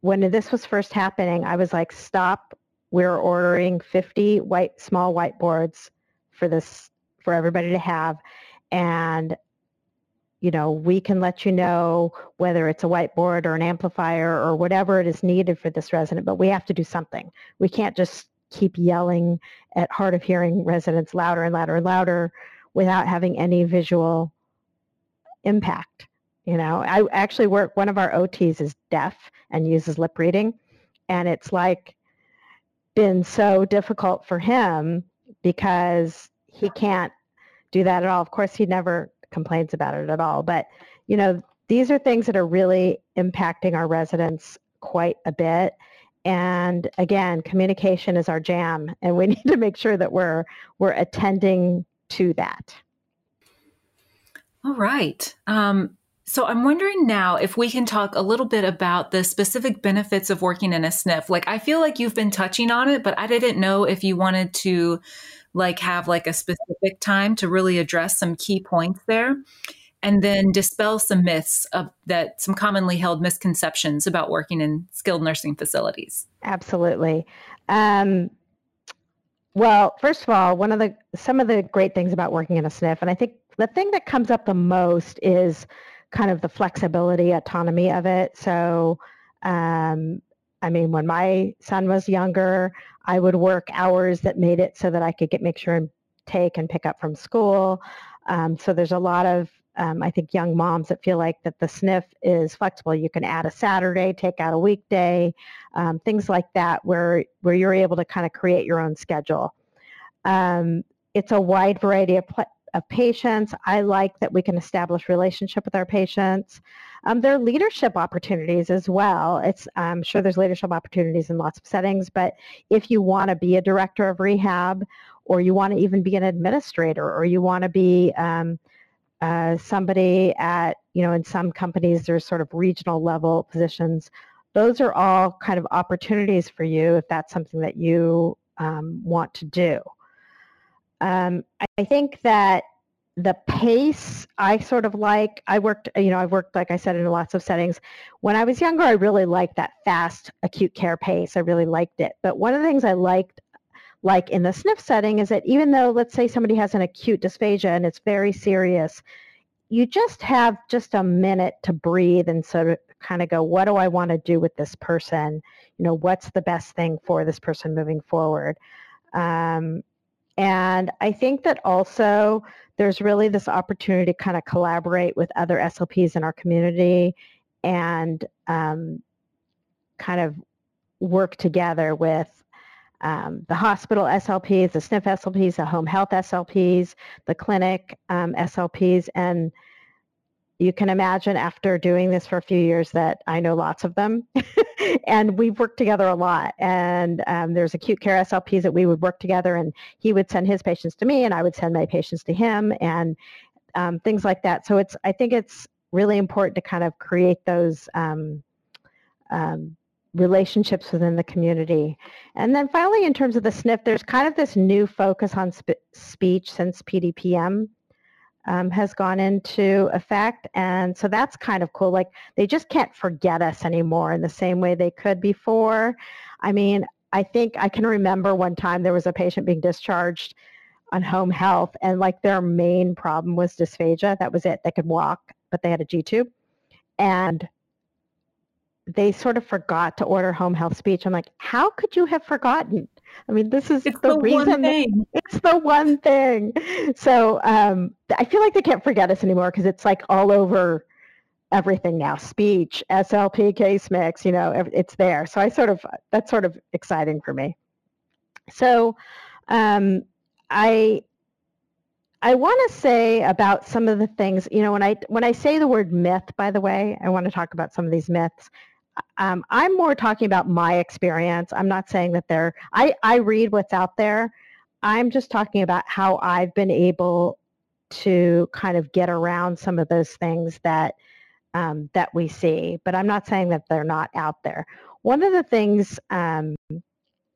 S2: when this was first happening, I was like, stop. We're ordering 50 white small whiteboards for this for everybody to have. And you know, we can let you know whether it's a whiteboard or an amplifier or whatever it is needed for this resident, but we have to do something. We can't just keep yelling at hard of hearing residents louder and louder and louder without having any visual impact. You know, I actually work, one of our OTs is deaf and uses lip reading. And it's like been so difficult for him because he can't do that at all. Of course, he never complains about it at all. But, you know, these are things that are really impacting our residents quite a bit. And again, communication is our jam, and we [LAUGHS] need to make sure that we're we're attending to that.
S1: All right. Um, so I'm wondering now if we can talk a little bit about the specific benefits of working in a SNF. Like I feel like you've been touching on it, but I didn't know if you wanted to like have like a specific time to really address some key points there and then dispel some myths of that some commonly held misconceptions about working in skilled nursing facilities.
S2: Absolutely. Um, well first of all one of the some of the great things about working in a SNF and i think the thing that comes up the most is kind of the flexibility autonomy of it. So um, I mean, when my son was younger, I would work hours that made it so that I could get make sure and take and pick up from school. Um, so there's a lot of um, I think young moms that feel like that the SNF is flexible. You can add a Saturday, take out a weekday, um, things like that, where where you're able to kind of create your own schedule. Um, it's a wide variety of of patients. I like that we can establish relationship with our patients. Um, there are leadership opportunities as well. It's I'm sure there's leadership opportunities in lots of settings, but if you want to be a director of rehab, or you want to even be an administrator, or you want to be um, uh, somebody at you know in some companies there's sort of regional level positions. Those are all kind of opportunities for you if that's something that you um, want to do. Um, I think that the pace I sort of like. I worked, you know, I worked, like I said, in lots of settings. When I was younger, I really liked that fast acute care pace. I really liked it. But one of the things I liked, like in the SNF setting, is that even though, let's say, somebody has an acute dysphagia and it's very serious, you just have just a minute to breathe and sort of kind of go, what do I want to do with this person? You know, what's the best thing for this person moving forward? Um, and I think that also there's really this opportunity to kind of collaborate with other SLPs in our community and um, kind of work together with um, the hospital SLPs, the SNF SLPs, the home health SLPs, the clinic um, SLPs, and you can imagine after doing this for a few years that I know lots of them. [LAUGHS] and we've worked together a lot. And um, there's acute care SLPs that we would work together, and he would send his patients to me, and I would send my patients to him, and um, things like that. So it's I think it's really important to kind of create those um, um relationships within the community. And then finally, in terms of the SNF, there's kind of this new focus on sp- speech since PDPM um, has gone into effect. And so that's kind of cool. Like they just can't forget us anymore in the same way they could before. I mean, I think I can remember one time there was a patient being discharged on home health and like their main problem was dysphagia. That was it. They could walk, but they had a G tube. And they sort of forgot to order home health speech. I'm like, how could you have forgotten? I mean, this is
S1: it's the, the reason.
S2: It's the one thing. So um, I feel like they can't forget us anymore because it's like all over everything now. Speech, SLP, case mix, you know, it's there. So I sort of that's sort of exciting for me. So um, I I want to say about some of the things, you know, when I when I say the word myth, by the way, I want to talk about some of these myths um, I'm more talking about my experience. I'm not saying that they're, I, I read what's out there. I'm just talking about how I've been able to kind of get around some of those things that um, that we see. But I'm not saying that they're not out there. One of the things, um,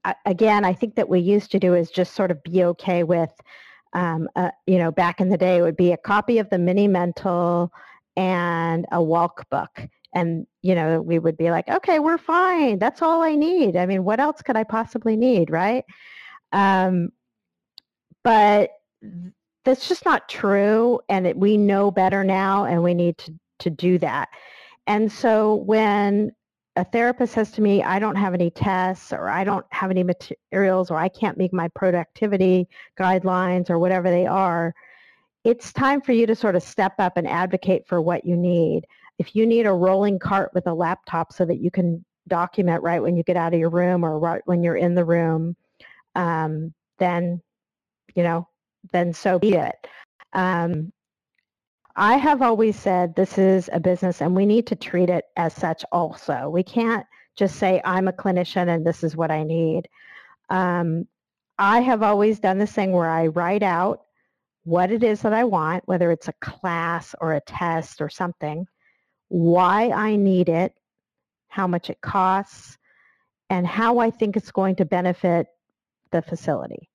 S2: I, again, I think that we used to do is just sort of be okay with, um, you know, back in the day, it would be a copy of the mini mental and a walk book and you know we would be like okay we're fine that's all i need i mean what else could i possibly need? Right? Um, but that's just not true and it, we know better now and we need to, to do that. And so when a therapist says to me i don't have any tests or i don't have any materials or i can't make my productivity guidelines or whatever they are it's time for you to sort of step up and advocate for what you need if you need a rolling cart with a laptop so that you can document right when you get out of your room or right when you're in the room, um, then, you know, then so be it. Um, I have always said this is a business and we need to treat it as such also. We can't just say, I'm a clinician and this is what I need. Um, I have always done this thing where I write out what it is that I want, whether it's a class or a test or something, why I need it, how much it costs, and how I think it's going to benefit the facility.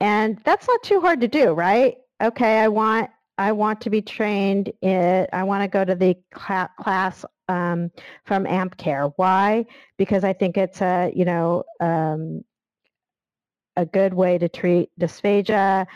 S2: And that's not too hard to do, right? Okay, I want I want to be trained in I want to go to the cl- class um, from AmpCare. Why? Because I think it's a you know um, a good way to treat dysphagia.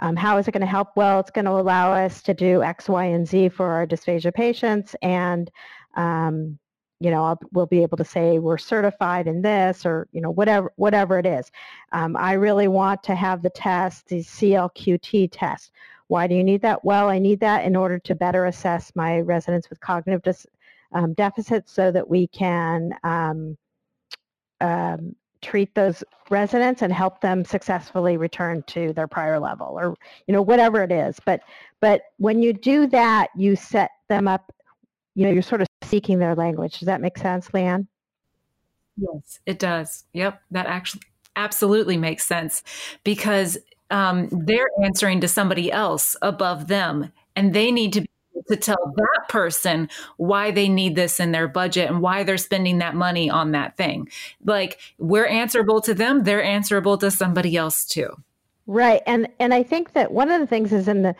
S2: Um, how is it going to help? Well, it's going to allow us to do X, Y, and Z for our dysphagia patients. And, um, you know, I'll, we'll be able to say we're certified in this or, you know, whatever, whatever it is. Um, I really want to have the test, the CLQT test. Why do you need that? Well, I need that in order to better assess my residents with cognitive dis, um, deficits so that we can um, um, treat those residents and help them successfully return to their prior level or you know whatever it is. But but when you do that you set them up you know you're sort of speaking their language. Does that make sense leanne?
S1: Yes it does. Yep that actually absolutely makes sense because um, they're answering to somebody else above them and they need to be to tell that person why they need this in their budget and why they're spending that money on that thing. Like we're answerable to them, they're answerable to somebody else too.
S2: Right. And and I think that one of the things is in the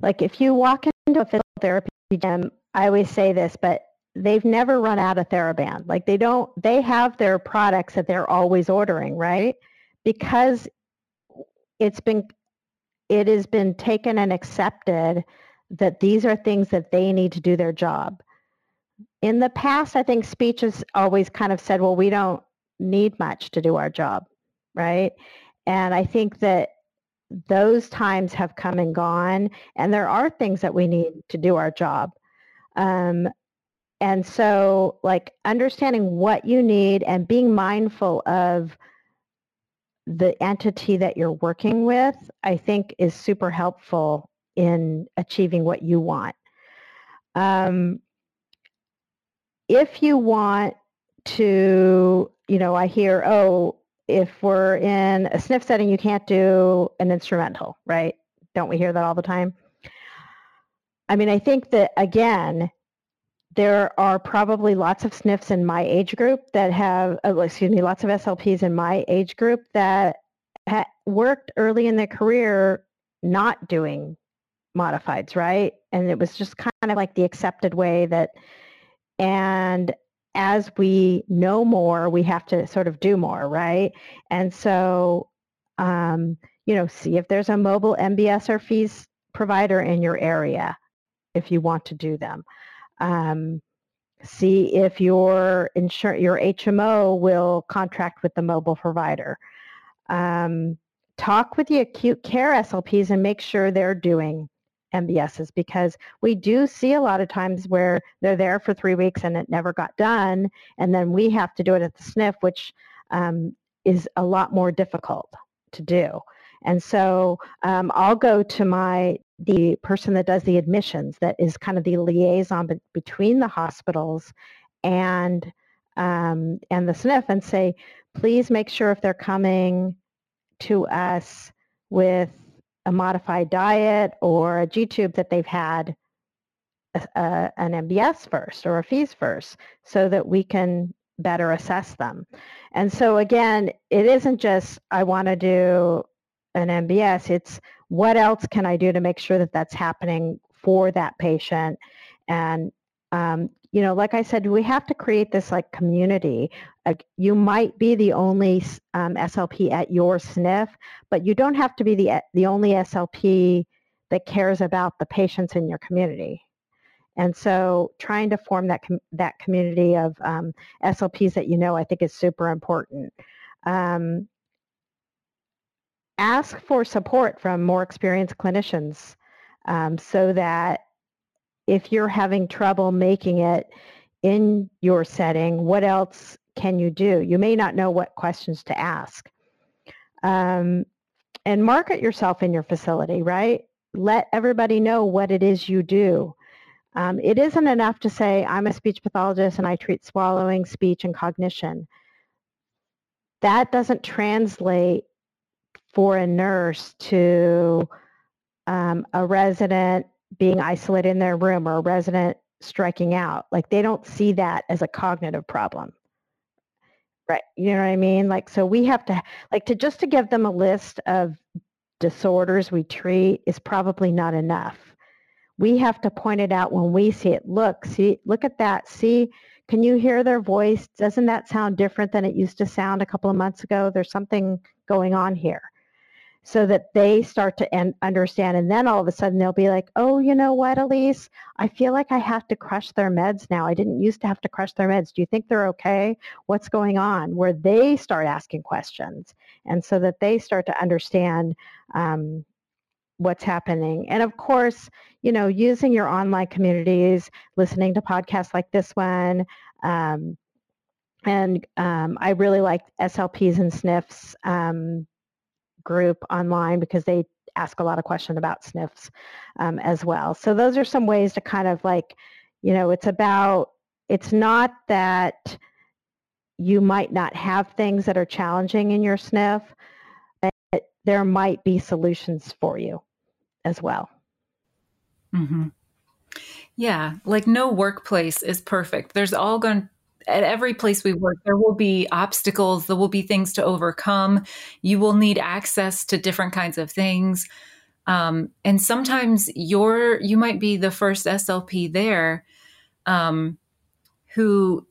S2: like if you walk into a physical therapy gym, I always say this, but they've never run out of TheraBand. Like they don't they have their products that they're always ordering, right? Because it's been it has been taken and accepted that these are things that they need to do their job. In the past, I think speech has always kind of said, well, we don't need much to do our job, right? And I think that those times have come and gone, and there are things that we need to do our job. Um, and so, like, understanding what you need and being mindful of the entity that you're working with, I think is super helpful in achieving what you want. Um, if you want to, you know, I hear, oh, if we're in a SNF setting, you can't do an instrumental, right? Don't we hear that all the time? I mean, I think that again, there are probably lots of SNFs in my age group that have, oh, excuse me, lots of SLPs in my age group that ha- worked early in their career not doing modifieds, right? And it was just kind of like the accepted way that, and as we know more, we have to sort of do more, right? And so, um, you know, see if there's a mobile MBS or FEES provider in your area if you want to do them. Um, see if your insur- your HMO will contract with the mobile provider. Um, talk with the acute care SLPs and make sure they're doing MBSs because we do see a lot of times where they're there for three weeks and it never got done, and then we have to do it at the SNF, which um, is a lot more difficult to do. And so um, I'll go to my the person that does the admissions, that is kind of the liaison be- between the hospitals and um, and the SNF, and say, please make sure if they're coming to us with a modified diet or a G tube that they've had a, a, an MBS first or a FEES first so that we can better assess them. And so again, it isn't just I want to do an MBS, it's what else can I do to make sure that that's happening for that patient and um, you know, like I said, we have to create this like community. You might be the only um, SLP at your SNF, but you don't have to be the the only SLP that cares about the patients in your community. And so, trying to form that com- that community of um, SLPs that you know, I think is super important. Um, ask for support from more experienced clinicians um, so that if you're having trouble making it in your setting, what else can you do? You may not know what questions to ask. Um, and market yourself in your facility, right? Let everybody know what it is you do. Um, it isn't enough to say, I'm a speech pathologist and I treat swallowing, speech, and cognition. That doesn't translate for a nurse to um, a resident being isolated in their room or a resident striking out. Like they don't see that as a cognitive problem. Right. You know what I mean? Like, so we have to, like, to just to give them a list of disorders we treat is probably not enough. We have to point it out when we see it. Look, see, look at that. See, can you hear their voice? Doesn't that sound different than it used to sound a couple of months ago? There's something going on here so that they start to understand. And then all of a sudden they'll be like, oh, you know what, Elyse? I feel like I have to crush their meds now. I didn't used to have to crush their meds. Do you think they're okay? What's going on? Where they start asking questions. And so that they start to understand um, what's happening. And of course, you know, using your online communities, listening to podcasts like this one. Um, and um, I really like SLPs and SNFs um, group online because they ask a lot of questions about SNFs um, as well. So those are some ways to kind of like, you know, it's about, it's not that you might not have things that are challenging in your SNF, but there might be solutions for you as well.
S1: Mm-hmm. Yeah, like no workplace is perfect. There's all going at every place we work, there will be obstacles, there will be things to overcome. You will need access to different kinds of things. Um, and sometimes you're, you might be the first SLP there um, who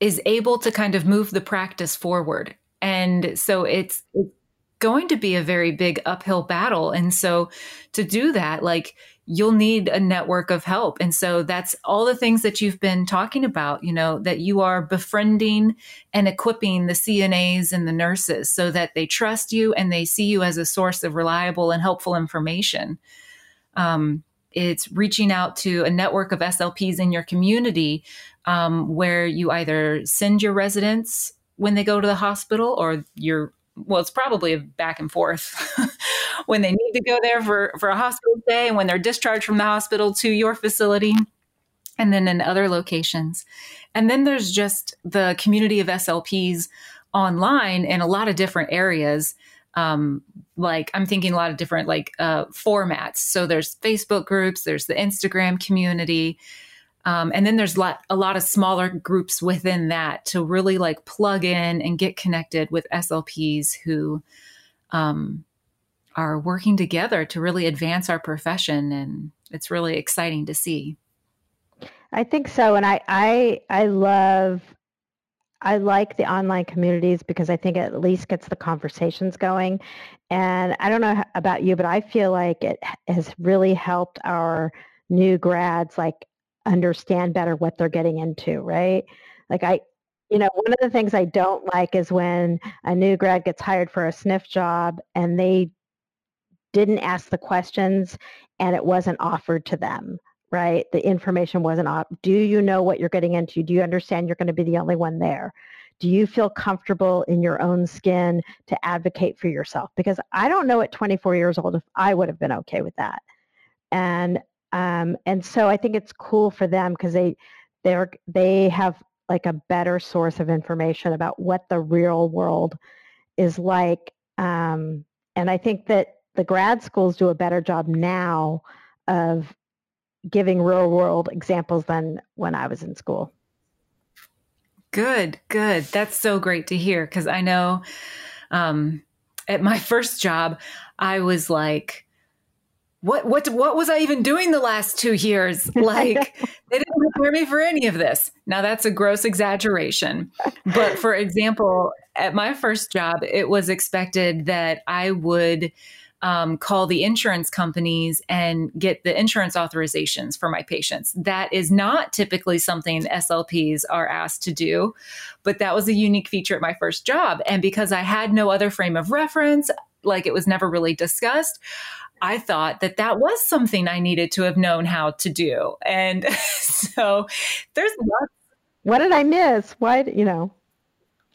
S1: is able to kind of move the practice forward. And so it's, it's going to be a very big uphill battle. And so to do that, like, you'll need a network of help. And so that's all the things that you've been talking about, you know, that you are befriending and equipping the CNAs and the nurses so that they trust you and they see you as a source of reliable and helpful information. Um, it's reaching out to a network of SLPs in your community um, where you either send your residents when they go to the hospital or you're well, it's probably a back and forth [LAUGHS] when they need to go there for, for a hospital stay and when they're discharged from the hospital to your facility and then in other locations. And then there's just the community of SLPs online in a lot of different areas. Um, like I'm thinking a lot of different like uh, formats. So there's Facebook groups, there's the Instagram community, um, and then there's lot, a lot of smaller groups within that to really like plug in and get connected with SLPs who um, are working together to really advance our profession and it's really exciting to see.
S2: I think so and I I I love I like the online communities because I think it at least gets the conversations going. And I don't know about you, but I feel like it has really helped our new grads like understand better what they're getting into, right? Like I you know, one of the things I don't like is when a new grad gets hired for a SNF job and they didn't ask the questions and it wasn't offered to them, right? The information wasn't off. Do you know what you're getting into? Do you understand you're going to be the only one there? Do you feel comfortable in your own skin to advocate for yourself? Because I don't know at 24 years old if I would have been okay with that. And um, and so I think it's cool for them because they they're they have like a better source of information about what the real world is like. Um, and I think that the grad schools do a better job now of giving real world examples than when I was in school.
S1: Good, good. That's so great to hear because I know um, at my first job, I was like, what what what was I even doing the last two years? Like [LAUGHS] they didn't prepare me for any of this. Now that's a gross exaggeration. But for example, at my first job, it was expected that I would um, call the insurance companies and get the insurance authorizations for my patients. That is not typically something SLPs are asked to do, but that was a unique feature at my first job. And because I had no other frame of reference, like it was never really discussed, I thought that that was something I needed to have known how to do. And [LAUGHS] so there's lots.
S2: What did I miss? Why, you know,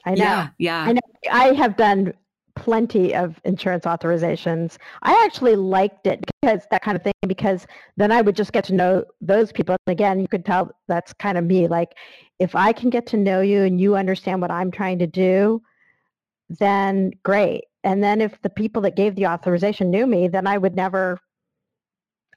S2: I know.
S1: Yeah. yeah.
S2: I know. I have done plenty of insurance authorizations. I actually liked it because that kind of thing, because then I would just get to know those people. And again, you could tell that's kind of me. Like, if I can get to know you and you understand what I'm trying to do, then great. And then if the people that gave the authorization knew me, then I would never.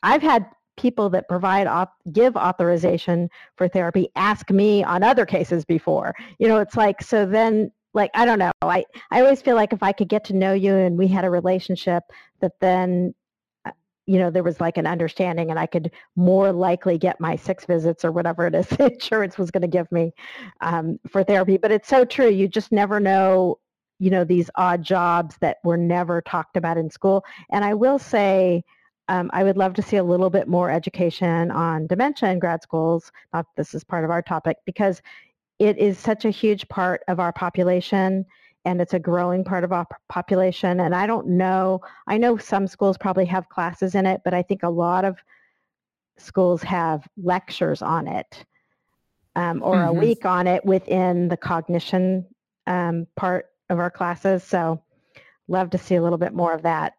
S2: I've had people that provide give authorization for therapy ask me on other cases before. You know, it's like so then like I don't know. I I always feel like if I could get to know you and we had a relationship that then uh, you know there was like an understanding and I could more likely get my six visits or whatever it is [LAUGHS] insurance was going to give me um, for therapy. But it's so true. You just never know you know, these odd jobs that were never talked about in school. And I will say, um, I would love to see a little bit more education on dementia in grad schools. Not this is part of our topic because it is such a huge part of our population and it's a growing part of our population. And I don't know, I know some schools probably have classes in it, but I think a lot of schools have lectures on it um, or mm-hmm. a week on it within the cognition um, part of our classes. So love to see a little bit more of that.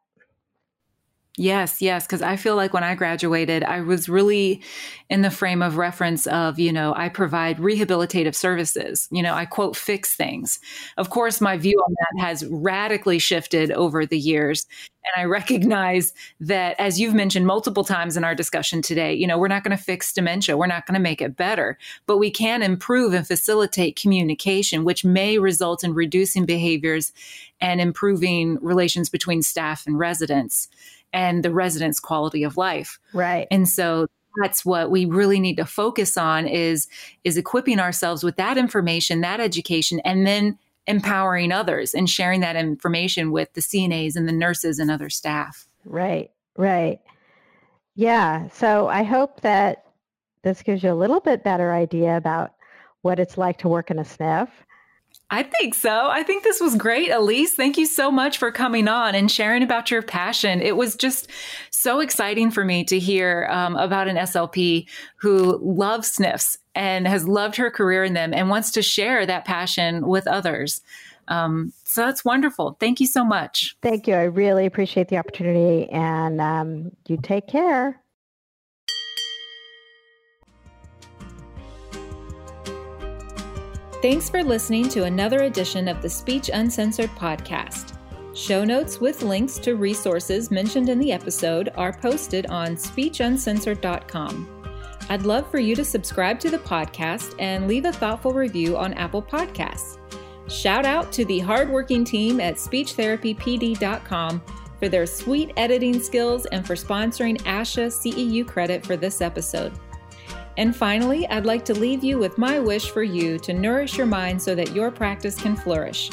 S1: Yes, yes, because I feel like when I graduated, I was really in the frame of reference of, you know, I provide rehabilitative services. You know, I quote, fix things. Of course, my view on that has radically shifted over the years. And I recognize that, as you've mentioned multiple times in our discussion today, you know, we're not going to fix dementia, we're not going to make it better, but we can improve and facilitate communication, which may result in reducing behaviors and improving relations between staff and residents and the residents' quality of life.
S2: Right.
S1: And so that's what we really need to focus on is is equipping ourselves with that information, that education, and then empowering others and sharing that information with the CNAs and the nurses and other staff.
S2: Right. Right. Yeah. So I hope that this gives you a little bit better idea about what it's like to work in a SNF
S1: I think so. I think this was great, Elyse. Thank you so much for coming on and sharing about your passion. It was just so exciting for me to hear um, about an SLP who loves SNFs and has loved her career in them and wants to share that passion with others. Um, so that's wonderful. Thank you so much.
S2: Thank you. I really appreciate the opportunity, and um, you take care.
S1: Thanks for listening to another edition of the Speech Uncensored podcast. Show notes with links to resources mentioned in the episode are posted on speechuncensored.com. I'd love for you to subscribe to the podcast and leave a thoughtful review on Apple Podcasts. Shout out to the hardworking team at speechtherapypd.com for their sweet editing skills and for sponsoring ASHA CEU credit for this episode. And finally, I'd like to leave you with my wish for you to nourish your mind so that your practice can flourish.